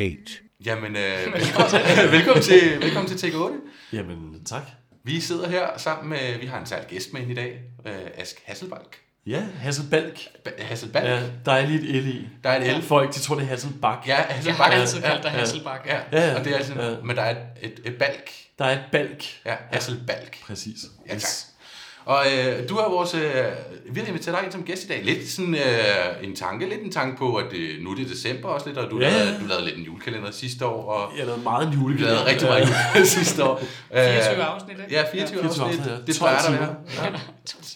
eight, Jamen, øh, velkommen, til, velkommen, til, velkommen til Take 8. Jamen, tak. Vi sidder her sammen med, vi har en særlig gæst med ind i dag, øh, Ask Hasselbalk. Ja, Hasselbalk. Ba- Hasselbalk? Ja, der er lige et L i. Der er et L. Folk, de tror, det er Hasselbak. Ja, Jeg Hasselbalk. har altid ja, kaldt dig Hasselbak. Ja, Ja, ja. og det er altså, Ja. men der er et, et, et balk. Der er et balk. Ja, Hasselbalk. Præcis. Ja, tak. Og øh, du er vores, øh, vi har inviteret dig ind som gæst i dag. Lidt sådan øh, en tanke, lidt en tanke på, at øh, nu er det december også lidt, og du, Ja, ja, ja. lavede, du lavede lidt en julekalender sidste år, og Jeg lavede meget en du julekalender. lavede rigtig meget julekalender sidste år. 24 Øh, afsnit, ikke? Ja, 24 24 afsnit. afsnit, ja. Det 12 plejer der være. Ja.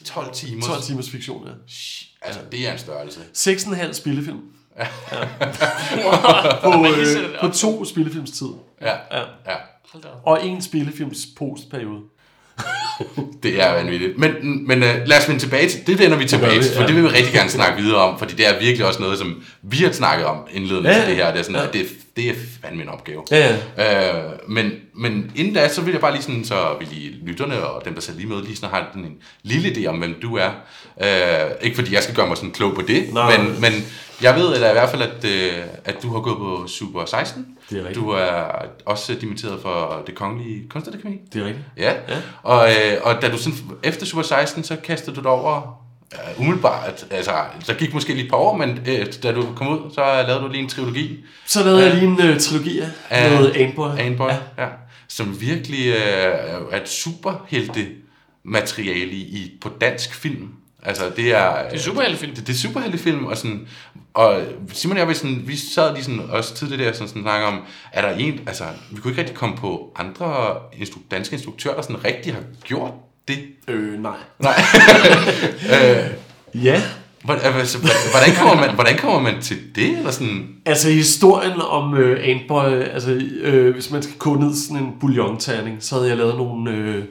12 timer. 12 timers fiktion, ja. Altså, det er en størrelse. 6,5 spillefilm. Ja. På, øh, på to spillefilms tid. Ja, Ja. ja. Hold da op. Og en spillefilms postperiode. Det er vanvittigt. Men, men uh, lad os vende tilbage til, det vender vi tilbage til, for det vil vi rigtig gerne snakke videre om, fordi det er virkelig også noget, som vi har snakket om indledende Ja, til det her. Det er, sådan, ja. at det, det er fandme en opgave. Ja, ja. Øh, men, men inden da, så vil jeg bare lige sådan, så vil lige lytterne og dem, der ser lige med, lige sådan har en lille idé om, hvem du er. Øh, ikke fordi jeg skal gøre mig sådan klog på det, Nej. men, men jeg ved eller i hvert fald, at, øh, at du har gået på Super 16. Det er rigtigt. Du er også dimitteret for det kongelige kunstakademi. Det er rigtigt. Ja, Ja. Og, øh, og da du sådan, efter Super 16, så kastede du dig over, uh, umiddelbart, altså, der gik måske lige et par år, men øh, da du kom ud, så lavede du lige en trilogi, Så lavede Ja. jeg lige en uh, trilogi Ja. med Anboy. Anboy, Ja. ja. som virkelig øh, er et superhelte materiale i, på dansk film. Altså, det er... Det er superheltefilm. Det, det er superheltefilm, og sådan... Og Simon og jeg, vi, sådan, vi sad lige sådan, også tidligere der, sådan, sådan snakke om, er der en... Altså, vi kunne ikke rigtig komme på andre instru- danske instruktører, der sådan rigtig har gjort det. Øh, nej. Nej. Ja, Hvordan, altså, hvordan, kommer man, hvordan kommer man til det? Eller sådan? Altså historien om øh, Antboy, altså øh, hvis man skal koge ned sådan en bouillon-terning, så havde jeg lavet nogle øh,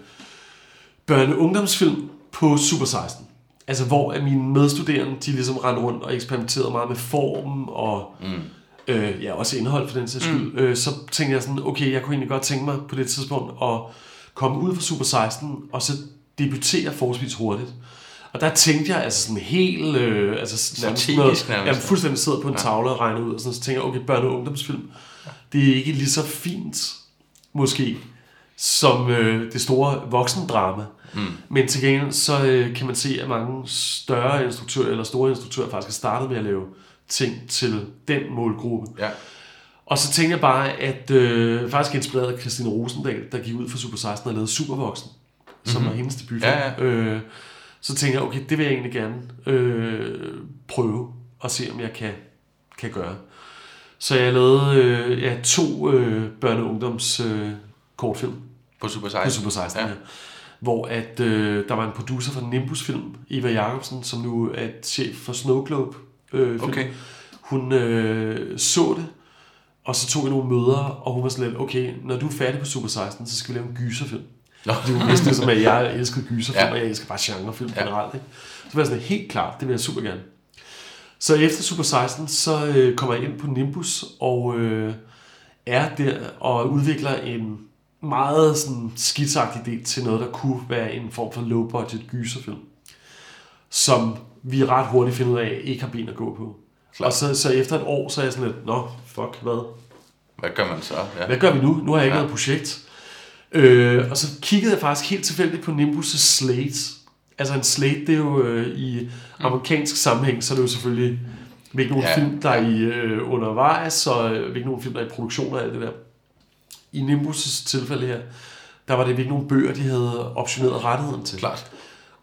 børne- og ungdomsfilm på Super 16. Altså hvor at mine medstuderende, de ligesom rendte rundt og eksperimenterede meget med form og mm. øh, ja, også indhold for den sags skyld. Mm. Øh, så tænkte jeg sådan, okay, jeg kunne egentlig godt tænke mig på det tidspunkt at komme ud fra Super 16 og så debutere forholdsvis hurtigt. Og der tænkte jeg altså sådan helt... Øh, altså sådan Strategisk nærmest. Jamen, fuldstændig sidder på en tavle og regner ud, og sådan, så tænker jeg, okay, børne- og ungdomsfilm, det er ikke lige så fint, måske, som øh, det store voksendrama. Mm. Men til gengæld, så øh, kan man se, at mange større instruktører, eller store instruktører, faktisk har startet med at lave ting til den målgruppe. Ja. Og så tænkte jeg bare, at øh, faktisk inspireret af Christine Rosendal, der gik ud fra Super 16 og lavede Supervoksen, som var hendes debutfilm. Ja, ja. Øh, så tænkte jeg, okay, det vil jeg egentlig gerne øh, prøve og se, om jeg kan, kan gøre. Så jeg lavede øh, ja, to øh, børne- og ungdoms øh, kortfilm På Super på 16? Super 16, Ja. ja. hvor at, øh, der var en producer fra Nimbus Film, Eva Jacobsen, som nu er chef for Snow Globe øh, film. Okay. Hun øh, så det, og så tog vi nogle møder, og hun var sådan lidt, okay, når du er færdig på Super 16, så skal vi lave en gyserfilm. Nå. Det er jo næsten som, at jeg elsker gyserfilm, Ja. og jeg elsker bare genrefilm Ja. generelt. Ikke? Så var jeg sådan, helt klart, det vil jeg super gerne. Så efter Super 16, så øh, kommer jeg ind på Nimbus, og øh, er der og udvikler en meget sådan skitsagtig idé til noget, der kunne være en form for low-budget gyserfilm, som vi ret hurtigt finder ud af, ikke har ben at gå på. Klart. Og så, så efter et år, så er jeg sådan lidt, nå, fuck, hvad? Hvad gør man så? Ja. Hvad gør vi nu? Nu har jeg ikke Ja. noget projekt. Øh, og så kiggede jeg faktisk helt tilfældigt på Nimbus' slate. Altså en slate, det er jo øh, i amerikansk sammenhæng, så er det jo selvfølgelig hvilke nogle Ja, film, der er i øh, undervejs, og øh, hvilke nogle film, der er i produktion og alt det der. I Nimbus' tilfælde her, der var det hvilke nogle bøger, de havde optioneret rettigheden til. Klart.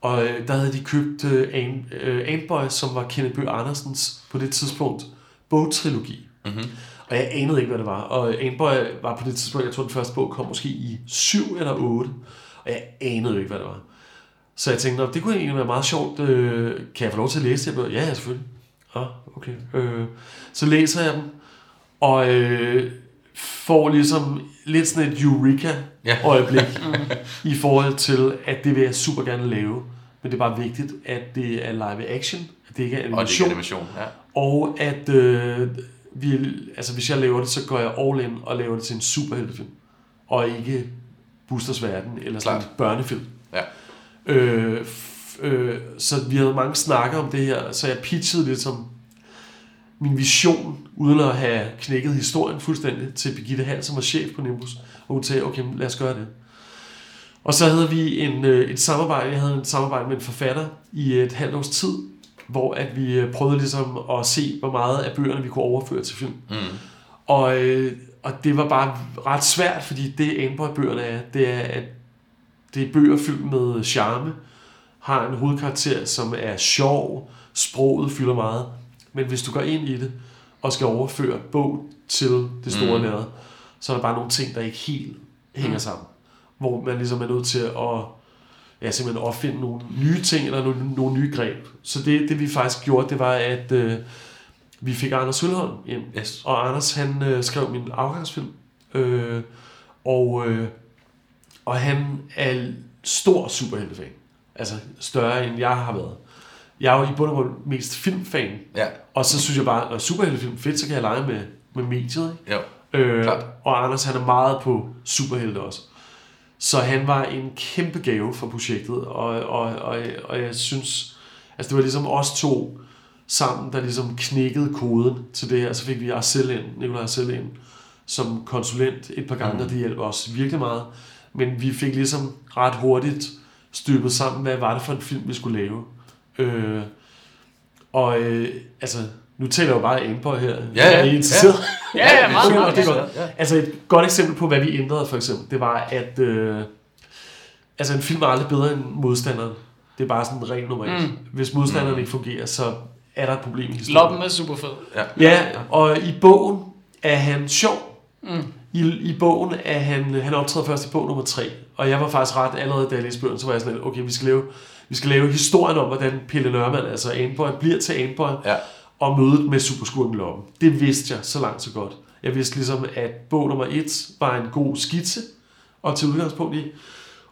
Og øh, der havde de købt øh, An, øh, som var Kenneth Bøh Andersens på det tidspunkt bogtrilogi. Mm-hmm. Og jeg anede ikke, hvad det var. Og Antboy var på det tidspunkt, jeg tror, den første bog kom måske i 7 eller 8. Og jeg anede ikke, hvad det var. Så jeg tænkte, "Nå, det kunne egentlig være meget sjovt. Øh, kan jeg få lov til at læse det? Ja, ja, selvfølgelig. Ah, okay. Øh, så læser jeg dem, og øh, får ligesom lidt sådan et eureka-øjeblik i forhold til, at det vil jeg super gerne lave. Men det er bare vigtigt, at det er live action, at det ikke er Og det er animation. animation, ja. Og at øh, vi, altså hvis jeg laver det, så går jeg all in og laver det til en superheltefilm. Og ikke Busters Verden eller sådan en Klart. børnefilm. Ja. Øh, øh, så vi havde mange snakker om det her, så jeg pitchede lidt som, min vision, uden at have knækket historien fuldstændig, til Birgitte Hall, som var chef på Nimbus. Og hun sagde, okay, lad os gøre det. Og så havde vi en, øh, et samarbejde, jeg havde et samarbejde med en forfatter i et halvt års tid, hvor at vi øh, prøvede ligesom at se, hvor meget af bøgerne vi kunne overføre til film. Mm. Og, øh, og det var bare ret svært, fordi det Amboy-bøgerne er, det er, at det er bøger fyldt med charme, har en hovedkarakter, som er sjov, sproget fylder meget. Men hvis du går ind i det, og skal overføre bog til det store Mm. mm. lærred, så er der bare nogle ting, der ikke helt hænger sammen. Hvor man ligesom er nødt til at ja, simpelthen opfinde nogle nye ting, eller nogle, nogle nye greb. Så det, det vi faktisk gjorde, det var, at øh, vi fik Anders Sølholm ind. Yes. Og Anders, han øh, skrev min afgangsfilm. Øh, og, øh, og han er stor superheltefan. Altså større end jeg har været. Jeg er jo i bund og grund mest filmfan. Ja, Og så synes jeg bare, når superheltefilm er fedt, så kan jeg lege med, med mediet. Ikke? jo. Øh, Klart. og Anders han er meget på superhelte også. Så han var en kæmpe gave for projektet, og, og, og, og jeg synes, altså det var ligesom os to sammen, der ligesom knækkede koden til det her. Så fik vi Arcel ind, Nikolaj Arcel ind, som konsulent et par gange, mm. og det hjalp os virkelig meget. Men vi fik ligesom ret hurtigt støbet sammen, hvad var det for en film, vi skulle lave. Øh, og øh, altså, nu taler jeg jo bare på her. Ja, ja. Er I interesseret? Ja, ja, meget, Okay, meget. det er godt. Altså et godt eksempel på, hvad vi ændrede for eksempel, det var, at øh, altså en film er aldrig bedre end modstanderen. Det er bare sådan regel nummer et. Mm. Hvis modstanderen ikke fungerer, så er der et problem i historien. Loppen er super fed. Ja. Ja, og i bogen er han sjov. Mm. I, I bogen er han, han optræder først i bog nummer 3, og jeg var faktisk ret allerede, da jeg læste bogen, så var jeg sådan lidt, okay, vi skal lave, vi skal lave historien om, hvordan Pelle Nørmand, altså Anboy, bliver til Anboy, Ja. Og mødet med superskurken Loppen. Det vidste jeg så langt så godt. Jeg vidste ligesom, at bog nummer 1 var en god skitse, og til udgangspunkt i,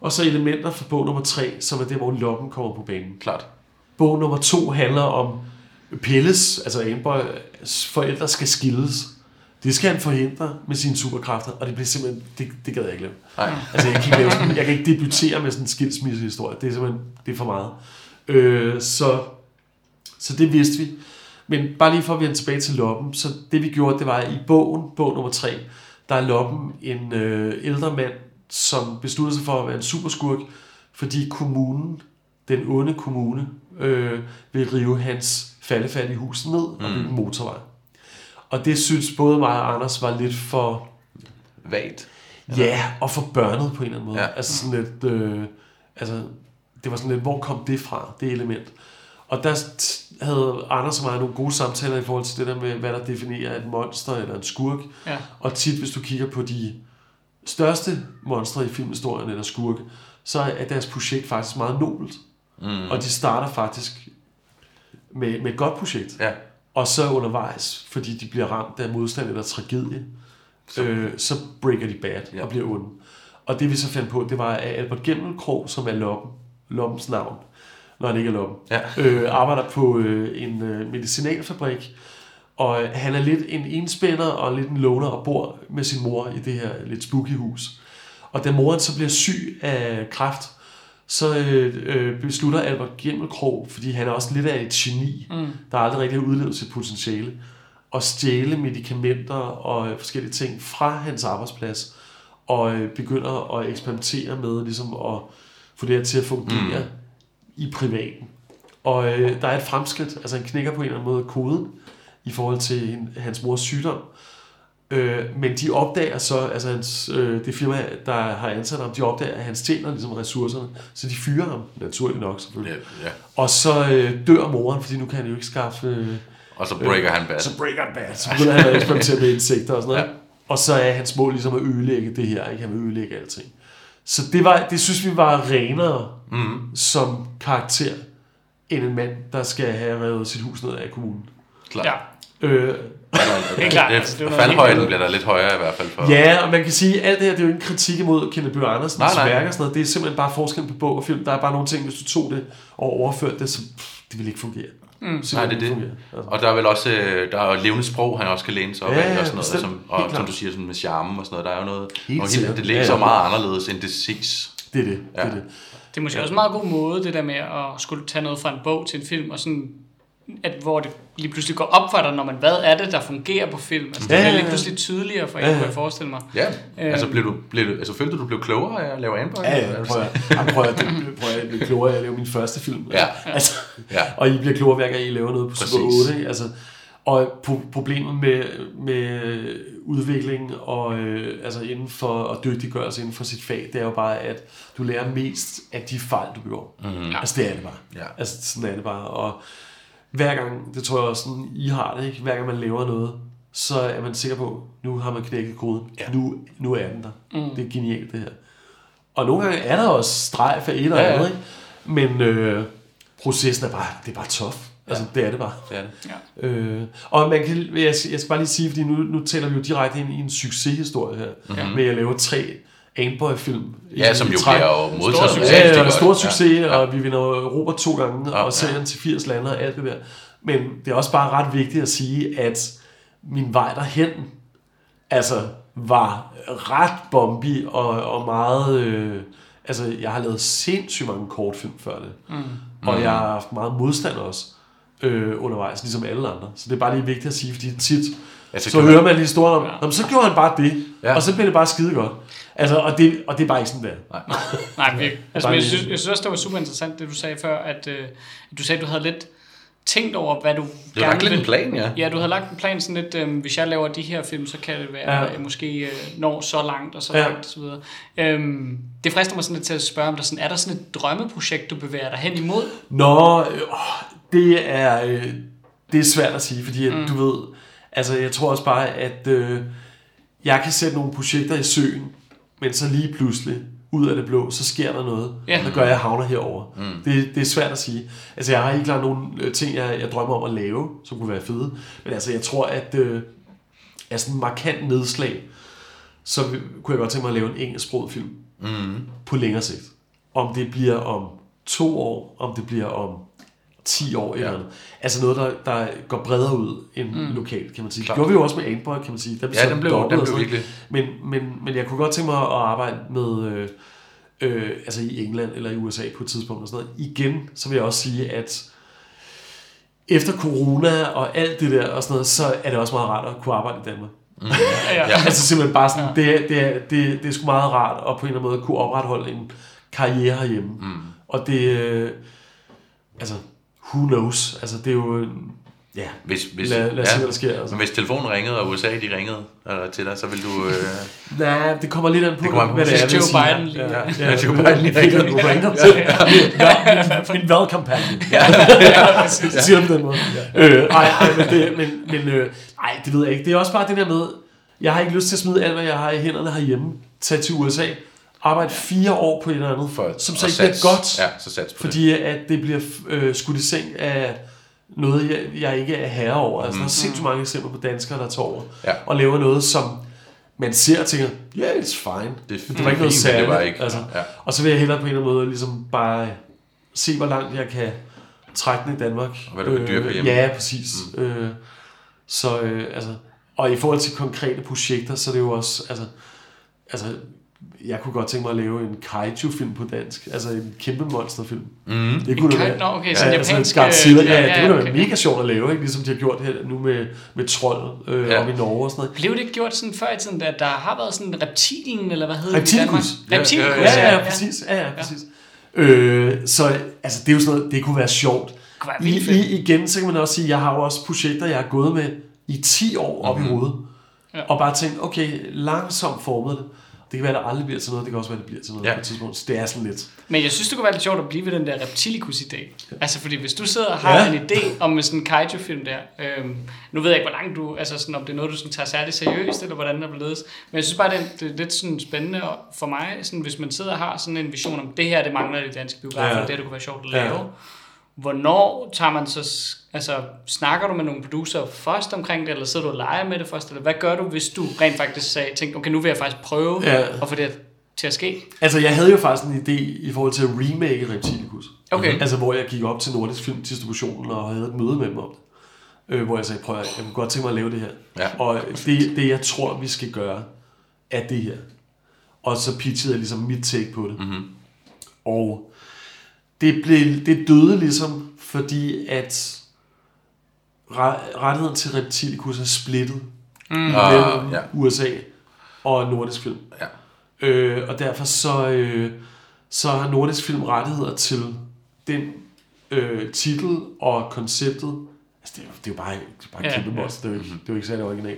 og så elementer for bog nummer 3, som er der, hvor Loppen kommer på banen. Klart. Bog nummer to handler om Pelles, altså Amboys forældre skal skilles. Det skal han forhindre med sine superkræfter, og det bliver simpelthen, det, det gad jeg ikke lave. Nej. Altså jeg kan ikke, lave sådan, jeg kan ikke debutere med sådan en skilsmissehistorie, det er simpelthen, det er for meget. Øh, så, så det vidste vi. Men bare lige for at vende tilbage til Loppen, så det vi gjorde, det var i bogen, bog nummer 3, der er Loppen en øh, ældre mand, som besluttede sig for at være en superskurk, fordi kommunen, den onde kommune, øh, vil rive hans faldefærdige hus ned og bygge en motorvej. Og det synes både mig og Anders var lidt for, Vagt. ja, og for børnet på en eller anden måde. Ja. Altså sådan lidt, øh, altså, det var sådan lidt, hvor kom det fra, det element? Og der havde Anders og mig nogle gode samtaler i forhold til det der med, hvad der definerer et monster eller en skurk. Ja. Og tit, hvis du kigger på de største monstre i filmhistorien eller skurke, så er deres projekt faktisk meget nobelt. Mm. Og de starter faktisk med, med et godt projekt. Ja. Og så undervejs, fordi de bliver ramt af modstand eller tragedie, så, øh, så breaker de bad Ja. ja. og bliver onde. Og det vi så fandt på, det var, at Albert Gemmelkrog, som er Loppen, Loppens navn, når han ikke er Loppen, Ja. øh, arbejder på øh, en øh, medicinalfabrik, og øh, han er lidt en enspænder og lidt en loner og bor med sin mor i det her lidt spooky hus. Og da moren så bliver syg af kræft, så øh, øh, beslutter Albert Gemmelkrog, fordi han er også lidt af et geni, Mm. der aldrig rigtig har udlevet sit potentiale, at stjæle medicamenter og øh, forskellige ting fra hans arbejdsplads, og øh, begynder at eksperimentere med ligesom at få det her til at fungere mm. I privaten. Og øh, der er et fremskridt, altså han knækker på en eller anden måde koden i forhold til hans mors sygdom. Øh, men de opdager så, altså hans, øh, det firma, der har ansat ham, de opdager, at han stjæler ligesom ressourcerne, så de fyrer ham, naturligt nok selvfølgelig. Ja, ja. Og så øh, dør moren, fordi nu kan han jo ikke skaffe... Øh, Og så breaker han bad. så breaker han bad. Så begynder han at eksperimentere med insekter og sådan noget. Ja. Og så er hans mål ligesom at ødelægge det her. Ikke? Han vil ødelægge alting. Så det, var, det synes vi var renere Mm. som karakter, end en mand, der skal have revet sit hus ned af kommunen. Klart. Ja. Øh, Helt klart, Det, altså, var noget faldhøjden bliver der lidt højere i hvert fald for. ja, og man kan sige, at alt det her, det er jo ikke en kritik imod Kenneth Bøger Andersens Nej, nej. værker og sådan noget. Det er simpelthen bare forskel på bog og film. Der er bare nogle ting, hvis du tog det og overførte det, så pff, det vil ikke fungere. Mm. Nej, det er det. Altså. Og der er vel også øh, der er levende sprog, han også kan læne sig op Ja, af, ja, og sådan noget, som, Helt og som du siger, sådan med charme og sådan noget. Der er jo noget, Helt og helt, det ligger Ja, så ja. meget anderledes, end det ses. Det er det. det, Ja. er det. Det er måske også en meget god måde, det der med at skulle tage noget fra en bog til en film, og sådan at hvor det lige pludselig går op for dig, når man, hvad er det, der fungerer på film? Altså, det Ja, bliver ja, lige pludselig tydeligere for en, Ja, kunne jeg forestille mig. Ja, Øhm. altså, blev du, blev du, altså følte du, du blev klogere af at lave Anboy? Ja, ja, prøv at, prøv at, prøv at blive klogere af at lave min første film. Ja. Altså, Ja. Og I bliver klogere hver gang I laver noget på Super Præcis. 8. Ikke? Altså, og pro- problemet med, med udvikling og øh, altså inden for at dygtiggøre sig inden for sit fag, det er jo bare, at du lærer mest af de fejl, du begår. Mm. Altså det er det bare. Ja. Altså sådan er det bare. Og hver gang, det tror jeg også sådan, I har det, ikke? hver gang man laver noget, så er man sikker på, nu har man knækket koden. Ja. Nu, nu er den der. Mm. Det er genialt det her. Og nogle gange er der også streg for et og Ja, ja. andet, ikke? men øh, processen er bare, det er bare tough. Altså, det er det bare. Det er det. Øh, og man kan, jeg, jeg skal bare lige sige, fordi nu, nu taler vi jo direkte ind i en succeshistorie her, mm-hmm. med at lave tre Anboy-film. Ja, som jo bliver jo modtaget Stor Ja, ja, godt. stor succes, ja. og vi vinder Robert to gange, Ja. ja, og serien til 80 lande og alt det der. Men det er også bare ret vigtigt at sige, at min vej derhen, altså, var ret bombi og, og meget... Øh, altså, jeg har lavet sindssygt mange kortfilm før det. Mm. Og jeg har haft meget modstand også øh, undervejs, ligesom alle andre. Så det er bare lige vigtigt at sige, fordi tit, Altså, så hører man- lige historien om, ja. så gjorde han bare det, Ja. ja. og så blev det bare skide godt. Altså, og det, og det er bare ikke sådan der. Nej, virkelig. Altså, Bare men jeg, synes, jeg synes også, det var super interessant, det du sagde før, at øh, du sagde, at du havde lidt tænkt over, hvad du Det var lidt en plan, ja. Ja, du havde lagt en plan sådan lidt, øh, hvis jeg laver de her film, så kan det være, Ja. ja. måske øh, når så langt og så Ja. langt og så videre. Øhm, det frister mig sådan lidt til at spørge om dig, sådan, er der sådan et drømmeprojekt, du bevæger dig hen imod? Nå, øh, det er, øh, det er svært at sige, fordi mm. du ved, altså jeg tror også bare, at øh, jeg kan sætte nogle projekter i søen, men så lige pludselig, ud af det blå, så sker der noget, Ja. der gør, jeg havner herover. Mm. Det, det er svært at sige. Altså jeg har ikke klart nogle øh, ting, jeg, jeg drømmer om at lave, som kunne være fede, men altså jeg tror, at øh, sådan en markant nedslag, så kunne jeg godt tænke mig at lave en engelsksproget film Mm. på længere sigt. Om det bliver om to år, om det bliver om 10 år eller Ja. andet. Altså noget, der, der går bredere ud end mm. lokalt, kan man sige. Klart. Det gjorde vi jo også med Antboy, kan man sige. Der Ja, den blev, den blev virkelig... men, men, men jeg kunne godt tænke mig at arbejde med, øh, øh, altså i England eller i USA på et tidspunkt og sådan noget. Igen, så vil jeg også sige, at efter corona og alt det der og sådan noget, så er det også meget rart at kunne arbejde i Danmark. Ja, ja. Ja. Altså simpelthen bare sådan, det, er- det, er- det, det er sgu meget rart at på en eller anden måde kunne opretholde en karriere herhjemme. Mm. Og det, øh, altså, who knows? Altså det er jo, en- ja, Hvis, hvis, lad, lad os se, hvad der sker. Altså. Men hvis telefonen ringede, og USA de ringede eller til dig, så vil du... Øh, Nej, det kommer lidt an på, Det kommer hvad det er, Joe. Biden lige- ja, ja, Hvis Joe Biden lige ringer. Du ringer til. Ja, En valgkampagne. Ja, siger du den måde. Øh, ej, ej, men, det, men, men øh, ej, det ved jeg ikke. Det er også bare det der med, jeg har ikke lyst til at smide alt, hvad jeg har i hænderne herhjemme, tage til USA, arbejde fire år på et eller andet, for, som så ikke bliver godt, Ja, så sats på det. fordi at det bliver øh, skudt i seng af noget, jeg, jeg ikke er herre over. Altså, der er sindssygt mange eksempler på danskere, der tager over Mm. Ja. og laver noget, som man ser og tænker, yeah, it's fine. Det, Det var ikke noget særligt. Det var ikke, altså. ja. Og så vil jeg hellere på en eller anden måde ligesom bare se, hvor langt jeg kan trække den i Danmark. Og hvad du kan dyrke hjemme. Ja, præcis. Mm. Øh, så øh, altså, og i forhold til konkrete projekter, så er det jo også, altså, altså jeg kunne godt tænke mig at lave en kaiju-film på dansk. Altså en kæmpe monsterfilm. Mm. Det kunne være. Nå, okay, sådan altså, japansk, Godzilla, øh, ja, ja, det ja, kunne da være okay. mega sjovt at lave, ikke? ligesom de har gjort her nu med, med trold øh, Ja. ja. op i Norge og sådan noget. Blev det ikke gjort sådan før i tiden, at der har været sådan reptilen, eller hvad hedder det i Danmark? Reptilkus. Ja, ja, Ja, ja, ja, præcis. Ja, ja, præcis. Øh, så altså, det er jo sådan noget, det kunne være sjovt. Kunne være I, i, igen, så kan man også sige, jeg har jo også projekter, jeg har gået med i 10 år op mm-hmm. i hovedet. Ja. Ja. Og bare tænkt, okay, langsomt formet det. Det kan være, at det aldrig bliver til noget, det kan også være, at det bliver til noget Ja. ja. på et tidspunkt. Så det er sådan lidt. Men jeg synes, det kunne være lidt sjovt at blive ved den der reptilikus-idé. Altså, fordi hvis du sidder og har Ja. en idé om sådan en kaiju-film der, øhm, nu ved jeg ikke, hvor langt du, altså sådan, om det er noget, du sådan tager særligt seriøst, eller hvordan der bliver ledes, men jeg synes bare, det er, det er lidt sådan spændende for mig, sådan, hvis man sidder og har sådan en vision om, det her, det mangler i de danske biografer, Ja. ja. det, det kunne være sjovt at Ja. lave. Hvornår tager man så, altså snakker du med nogle producer først omkring det, eller sidder du og leger med det først, eller hvad gør du, hvis du rent faktisk sagde, tænkte, okay, nu vil jeg faktisk prøve Ja. at få det til at ske? Altså, jeg havde jo faktisk en idé i forhold til at remake Reptilicus. Okay. Altså, hvor jeg gik op til Nordisk Filmdistributionen og havde et møde med dem om det. Øh, hvor jeg sagde, prøv at jeg kunne godt tænke mig at lave det her. Ja. Og det, det, jeg tror, vi skal gøre, er det her. Og så pitchede jeg ligesom mit take på det. Mhm. Og det, blev, det døde ligesom, fordi at rettigheden til Reptilicus er splittet Ah, mellem ja. USA og Nordisk Film. Ja. Øh, og derfor så, øh, så har Nordisk Film rettigheder til den øh, titel og konceptet. Altså, det er, jo- det er jo bare, det er bare Ja, kæmpe ja. monster. Det er jo ikke, det er jo ikke særlig original.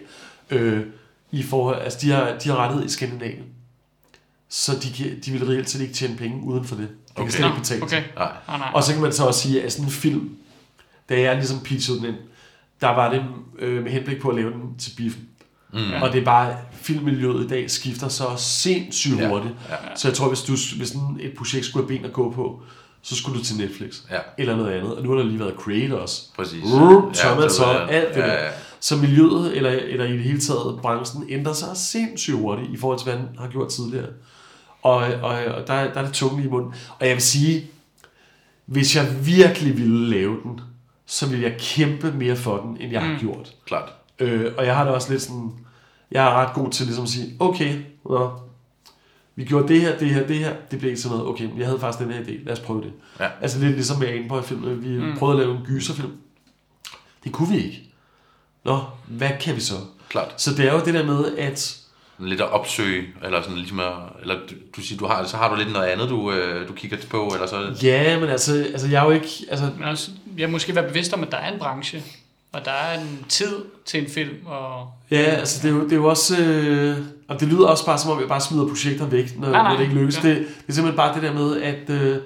Øh, i forhold, altså, de har, de har rettighed i Skandinavien. Så de, kan, de vil reelt set ikke tjene penge uden for det. Det okay. Kan slet ikke betale okay. Nej. Nej. Og så kan man så også sige, at sådan en film, da jeg ligesom pitchede den ind, der var det øh, med henblik på at lave den til biffen. Mm. Og det er bare, filmmiljøet i dag skifter så sindssygt Ja, hurtigt. ja. Så jeg tror, hvis, du, hvis sådan et projekt skulle have ben at gå på, så skulle du til Netflix. Ja. Eller noget andet. Og nu har der lige været Creators. Præcis. Så Ja, man så ja, alt det ja, der. ja. Så miljøet, eller, eller i det hele taget branchen, ændrer sig sindssygt hurtigt i forhold til, hvad den har gjort tidligere. Og, og, og der, der er det tunge i munden. Og jeg vil sige, hvis jeg virkelig ville lave den, så ville jeg kæmpe mere for den, end jeg har gjort. Klart. Øh, og jeg har det også lidt sådan, jeg er ret god til ligesom at sige, okay, nå, vi gjorde det her, det her, det her, det blev ikke sådan noget, okay, men jeg havde faktisk den her idé, lad os prøve det. Ja. Altså lidt ligesom med Aneboy-filmen, vi mm. prøvede at lave en gyserfilm. Det kunne vi ikke. Nå, hvad kan vi så? Klart. Så det er jo det der med, at Lidt at opsøge, eller sådan ligesom at, eller du, du siger, du har, så har du lidt noget andet, du, øh, du kigger på, eller så... ja, men altså, altså jeg er jo ikke, altså, Men også, jeg måske være bevidst om, at der er en branche, og der er en tid til en film, og ja, altså det er jo, det er jo også, øh, og det lyder også bare som om, jeg bare smider projekter væk, når, Nej, nej. når det ikke lykkes. Ja. Det, det er simpelthen bare det der med, at øh,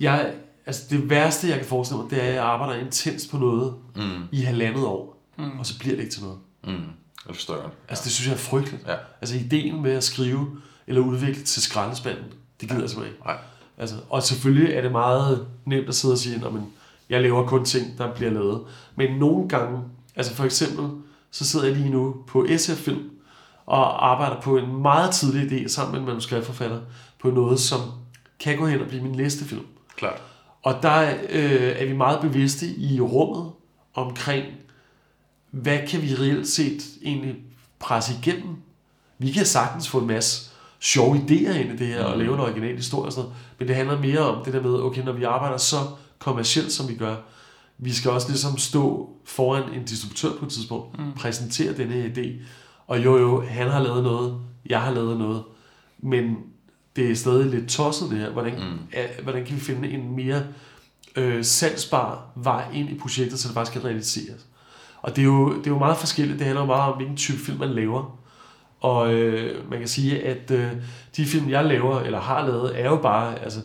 jeg, altså det værste, jeg kan forestille mig, det er, at jeg arbejder intenst på noget Mm, i halvandet år, Mm. og så bliver det ikke til noget. mm, det forstår jeg. Altså det synes jeg er frygteligt. Ja. Altså ideen med at skrive eller udvikle til skraldespanden, det gider jeg simpelthen ikke. Nej. Altså, og selvfølgelig er det meget nemt at sidde og sige, at jeg laver kun ting, der bliver lavet. Men nogle gange, altså for eksempel, så sidder jeg lige nu på SF-film og arbejder på en meget tidlig idé sammen med en manuskriptforfatter på noget, som kan gå hen og blive min næste film. Klart. Og der øh, er vi meget bevidste i rummet omkring, hvad kan vi reelt set egentlig presse igennem? Vi kan sagtens få en masse sjove idéer ind i det her, og lave en original historie og sådan noget, men det handler mere om det der med, okay, når vi arbejder så kommercielt, som vi gør, vi skal også ligesom stå foran en distributør på et tidspunkt, mm. præsentere denne her idé, og jo jo, han har lavet noget, jeg har lavet noget, men det er stadig lidt tosset det her. Hvordan, mm. er, hvordan kan vi finde en mere øh, salgsbar vej ind i projektet, så det faktisk kan realiseres? Og det er, jo, det er jo meget forskelligt. Det handler jo meget om, hvilken type film man laver. Og øh, man kan sige, at øh, de film, jeg laver, eller har lavet, er jo bare, altså,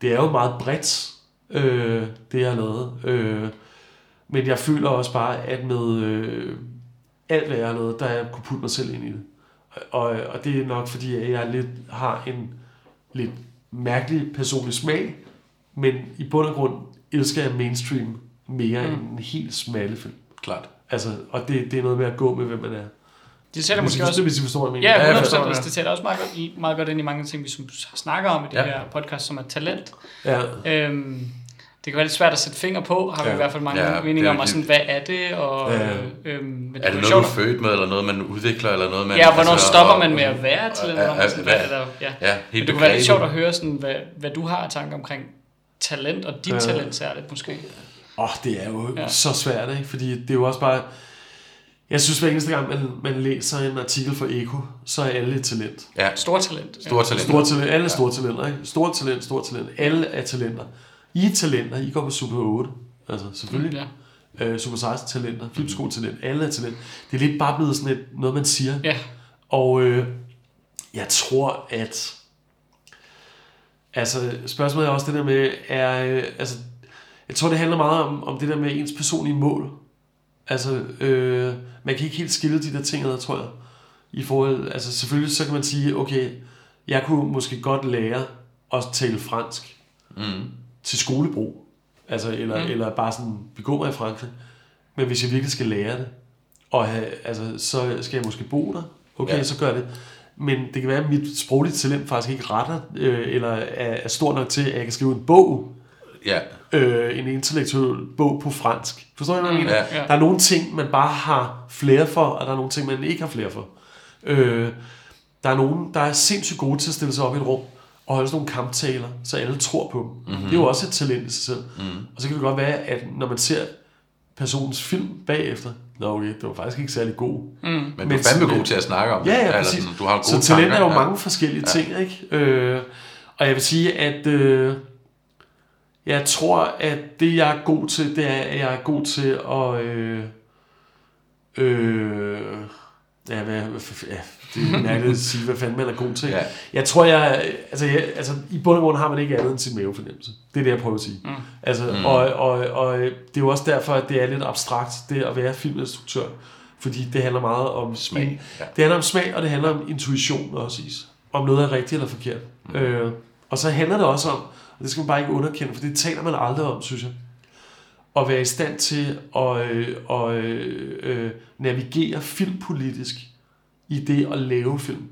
det er jo meget bredt, øh, det jeg har lavet. Øh, men jeg føler også bare, at med øh, alt, hvad jeg har lavet, der jeg kunne putte mig selv ind i det. Og, og det er nok fordi, jeg lidt har en lidt mærkelig personlig smag, men i bund og grund elsker jeg mainstream mere mm. end en helt smalle film. Klart. Altså, og det, det er noget med at gå med, hvem man er. det tæller måske også... hvis I forstår, hvad jeg mener. Ja, Ja, jeg 100%. forstår altså, det. tæller også meget godt, meget godt ind i mange ting, vi som snakker om i det Ja. her podcast, som er talent. Ja. Øhm, det kan være lidt svært at sætte finger på, har vi Ja. i hvert fald mange Ja, ja, meninger er om, og sådan, hvad er det, og Ja. øh, øhm, men Er det noget, du er født med, eller noget, man udvikler, eller noget, man... Ja, hvornår altså, stopper og- man med at være til, eller Ja, ja, sådan, hvad er ja. Ja, Men helt det kunne være lidt sjovt at høre, sådan, hvad, hvad du har af tanker omkring talent, og dit Ja. talent særligt måske. Åh, oh, det er jo Ja. så svært, ikke? Fordi det er jo også bare... Jeg synes, hver eneste gang, man, man læser en artikel fra Eko, så er alle et talent. Ja, Stor talent. store talent. Store talent, alle er store talenter, ikke? Store talent, store talent. Alle er talenter. I er talenter, I går på Super 8. Altså, selvfølgelig. Ja. Øh, Super 16 talenter, filmskole talent, alle er talent. Det er lidt bare blevet sådan et, noget, man siger. ja. Og øh, jeg tror, at... Altså, spørgsmålet er også det der med, er... Øh, altså, jeg tror, det handler meget om, om det der med ens personlige mål. Altså, øh, man kan ikke helt skille de der ting ad, tror jeg. I forhold, altså selvfølgelig så kan man sige, okay, jeg kunne måske godt lære at tale fransk Mm. til skolebrug. Altså, eller, Mm. eller bare sådan begå mig i Frankrig. Men hvis jeg virkelig skal lære det, og have, altså, så skal jeg måske bo der. Okay, Ja. så gør det. Men det kan være, at mit sproglige talent faktisk ikke retter, øh, eller er, er stor nok til, at jeg kan skrive en bog, Ja, øh, en intellektuel bog på fransk. Forstår I, hvad jeg Mm, mener? ja. ja. Der er nogle ting, man bare har flere for, og der er nogle ting, man ikke har flere for. Øh, der er nogen, der er sindssygt gode til at stille sig op i et rum og holde sådan nogle kamptaler, så alle tror på dem. Mm-hmm. Det er jo også et talent i sig selv. mm. Og så kan det godt være, at når man ser personens film bagefter. Nå okay, det var faktisk ikke særlig god. Mm. Men du er Men- fandme god til at snakke om det. Ja, ja, Eller sådan, Du har gode Så talent er jo tanker. mange forskellige ting, ikke? Øh, og jeg vil sige, at øh, jeg tror, at det jeg er god til, det er, at jeg er god til at... Øh, øh, ja, hvad, ja, det er mærkeligt at sige, hvad fanden man er god til. Ja. Jeg tror, jeg, altså, jeg, altså, i bund og grund har man ikke andet end sin mavefornemmelse. Det er det, jeg prøver at sige. Mm. Altså, mm. Og, og, og det er jo også derfor, at det er lidt abstrakt, det at være filminstruktør. Fordi det handler meget om Smag, ja. Det handler om smag, og det handler om intuition også. Is. Om noget er rigtigt eller forkert. Mm. Øh, og så handler det også om, og det skal man bare ikke underkende, for det taler man aldrig om, synes jeg. At være i stand til at, øh, at øh, øh, navigere filmpolitisk i det at lave film.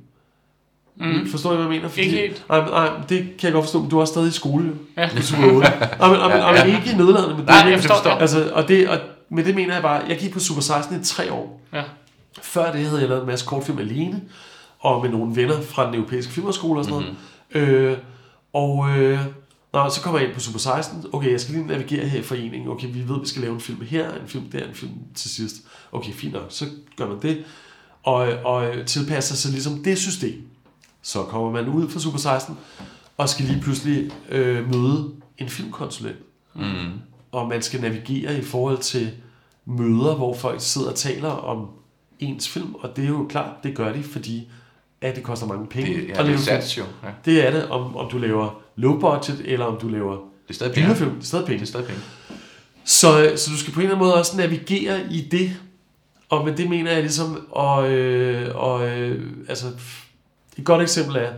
Mm. Forstår du, hvad jeg mener? Ikke helt. Nej, nej, det kan jeg godt forstå, men du er også stadig i skole. Jo. Ja. I Super 8. Nej, men, ja, ja. ikke nedladende, men det Nej, er jeg forstår, ja. Altså, og det, og med det mener jeg bare, jeg gik på Super 16 i tre år. Ja. Før det havde jeg lavet en masse kortfilm alene, og med nogle venner fra den europæiske filmskole og sådan noget. Mm-hmm. Øh, og øh, nå, så kommer jeg ind på Super 16. Okay, jeg skal lige navigere her i foreningen. Okay, vi ved, vi skal lave en film her, en film der, en film til sidst. Okay, fint nok, så gør man det. Og, og tilpasser sig ligesom det system. Så kommer man ud fra Super 16, og skal lige pludselig øh, møde en filmkonsulent. Mm. Og man skal navigere i forhold til møder, hvor folk sidder og taler om ens film. Og det er jo klart, det gør de, fordi at det koster mange penge Det, ja, at det lave er film. sats jo. Ja. Det er det, om, om du laver low budget, eller om du laver Det er stadig penge. Det er stadig Det penge. er stadig penge. Så, så du skal på en eller anden måde også navigere i det. Og med det mener jeg ligesom, og, øh, og øh, altså, et godt eksempel er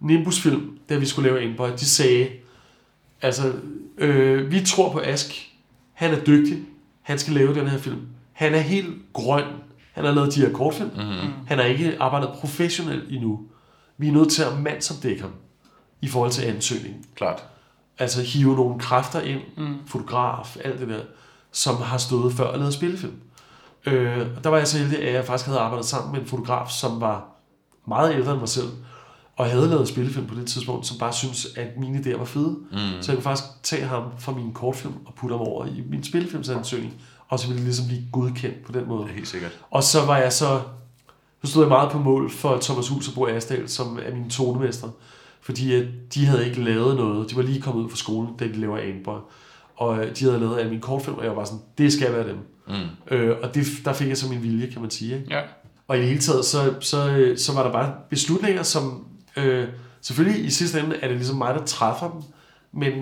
Nimbus film, da vi skulle lave Endboy, de sagde, altså, øh, vi tror på Ask, han er dygtig, han skal lave den her film. Han er helt grøn, han har lavet de her kortfilm, mm-hmm. han har ikke arbejdet professionelt endnu. Vi er nødt til at mandsopdække ham i forhold til ansøgningen Klart. altså hive nogle kræfter ind, mm. fotograf, alt det der, som har stået før og lavet spillefilm. Øh, og der var jeg så heldig, at jeg faktisk havde arbejdet sammen med en fotograf, som var meget ældre end mig selv, og havde lavet spillefilm på det tidspunkt, som bare syntes, at mine idéer var fede. Mm. Så jeg kunne faktisk tage ham fra min kortfilm og putte ham over i min spillefilmsansøgning, og så ville det ligesom blive godkendt på den måde. Det er helt sikkert. Og så var jeg så, så stod jeg meget på mål for Thomas Hus og Bo Asdal, som er mine tonemester. Fordi at de havde ikke lavet noget. De var lige kommet ud fra skolen, da de laver Anboy. Og øh, de havde lavet alle mine kortfilm, og jeg var sådan, det skal være dem. Mm. Øh, og det, der fik jeg så min vilje, kan man sige. Ikke? Ja. Og i det hele taget, så, så, øh, så var der bare beslutninger, som øh, selvfølgelig i sidste ende er det ligesom mig, der træffer dem, men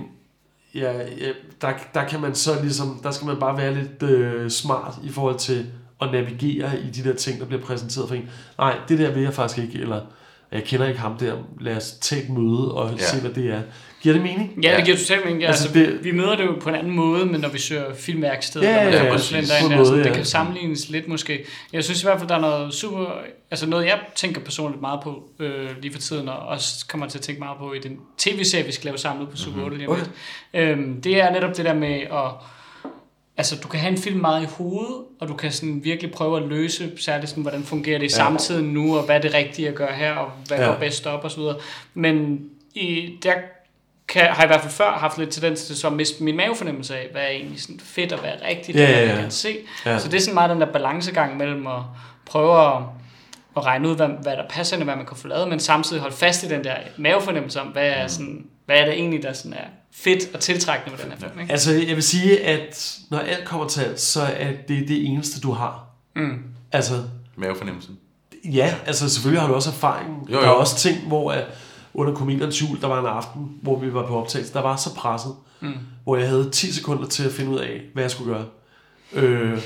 ja, ja, der, der kan man så ligesom, der skal man bare være lidt øh, smart i forhold til at navigere i de der ting, der bliver præsenteret for en. Nej, det der vil jeg faktisk ikke, eller jeg kender ikke ham der, lad os tage et møde og Ja. ja. se, hvad det er. Giver det mening? Ja, det Ja. giver totalt mening. Ja, Altså, altså, det- vi møder det jo på en anden måde, men når vi søger filmværksted, Ja, og ja, er ja, konsulenter ind måde, det ja. kan sammenlignes lidt måske. Jeg synes i hvert fald, der er noget super, altså noget jeg tænker personligt meget på øh, lige for tiden, og også kommer til at tænke meget på i den tv-serie, vi skal lave samlet på Super 8 lige om Okay. lidt. Øhm, det er netop det der med at Altså, du kan have en film meget i hovedet, og du kan sådan virkelig prøve at løse, særligt sådan, hvordan fungerer det i Ja. samtiden nu, og hvad er det rigtige at gøre her, og hvad Ja. går bedst op, og så videre. Men i, der kan, har jeg i hvert fald før haft lidt tendens til så at miste min mavefornemmelse af, hvad er egentlig sådan fedt og hvad er rigtigt, Ja, hvad ja, jeg ja. kan se. Ja. Så det er sådan meget den der balancegang mellem at prøve at, at regne ud, hvad, hvad der passer ind, og hvad man kan få lavet, men samtidig holde fast i den der mavefornemmelse om, hvad er, sådan, hvad er det egentlig, der sådan er fedt og tiltrækkende ved den her film. Ikke? Altså, jeg vil sige, at når alt kommer til alt, så er det det eneste, du har. Mm. Altså, Mavefornemmelsen. Ja, altså selvfølgelig har du også erfaring. Jo, Der er jo. også ting, hvor at under komediernes jul, der var en aften, hvor vi var på optagelse, der var så presset, Mm. hvor jeg havde 10 sekunder til at finde ud af, hvad jeg skulle gøre. Øh,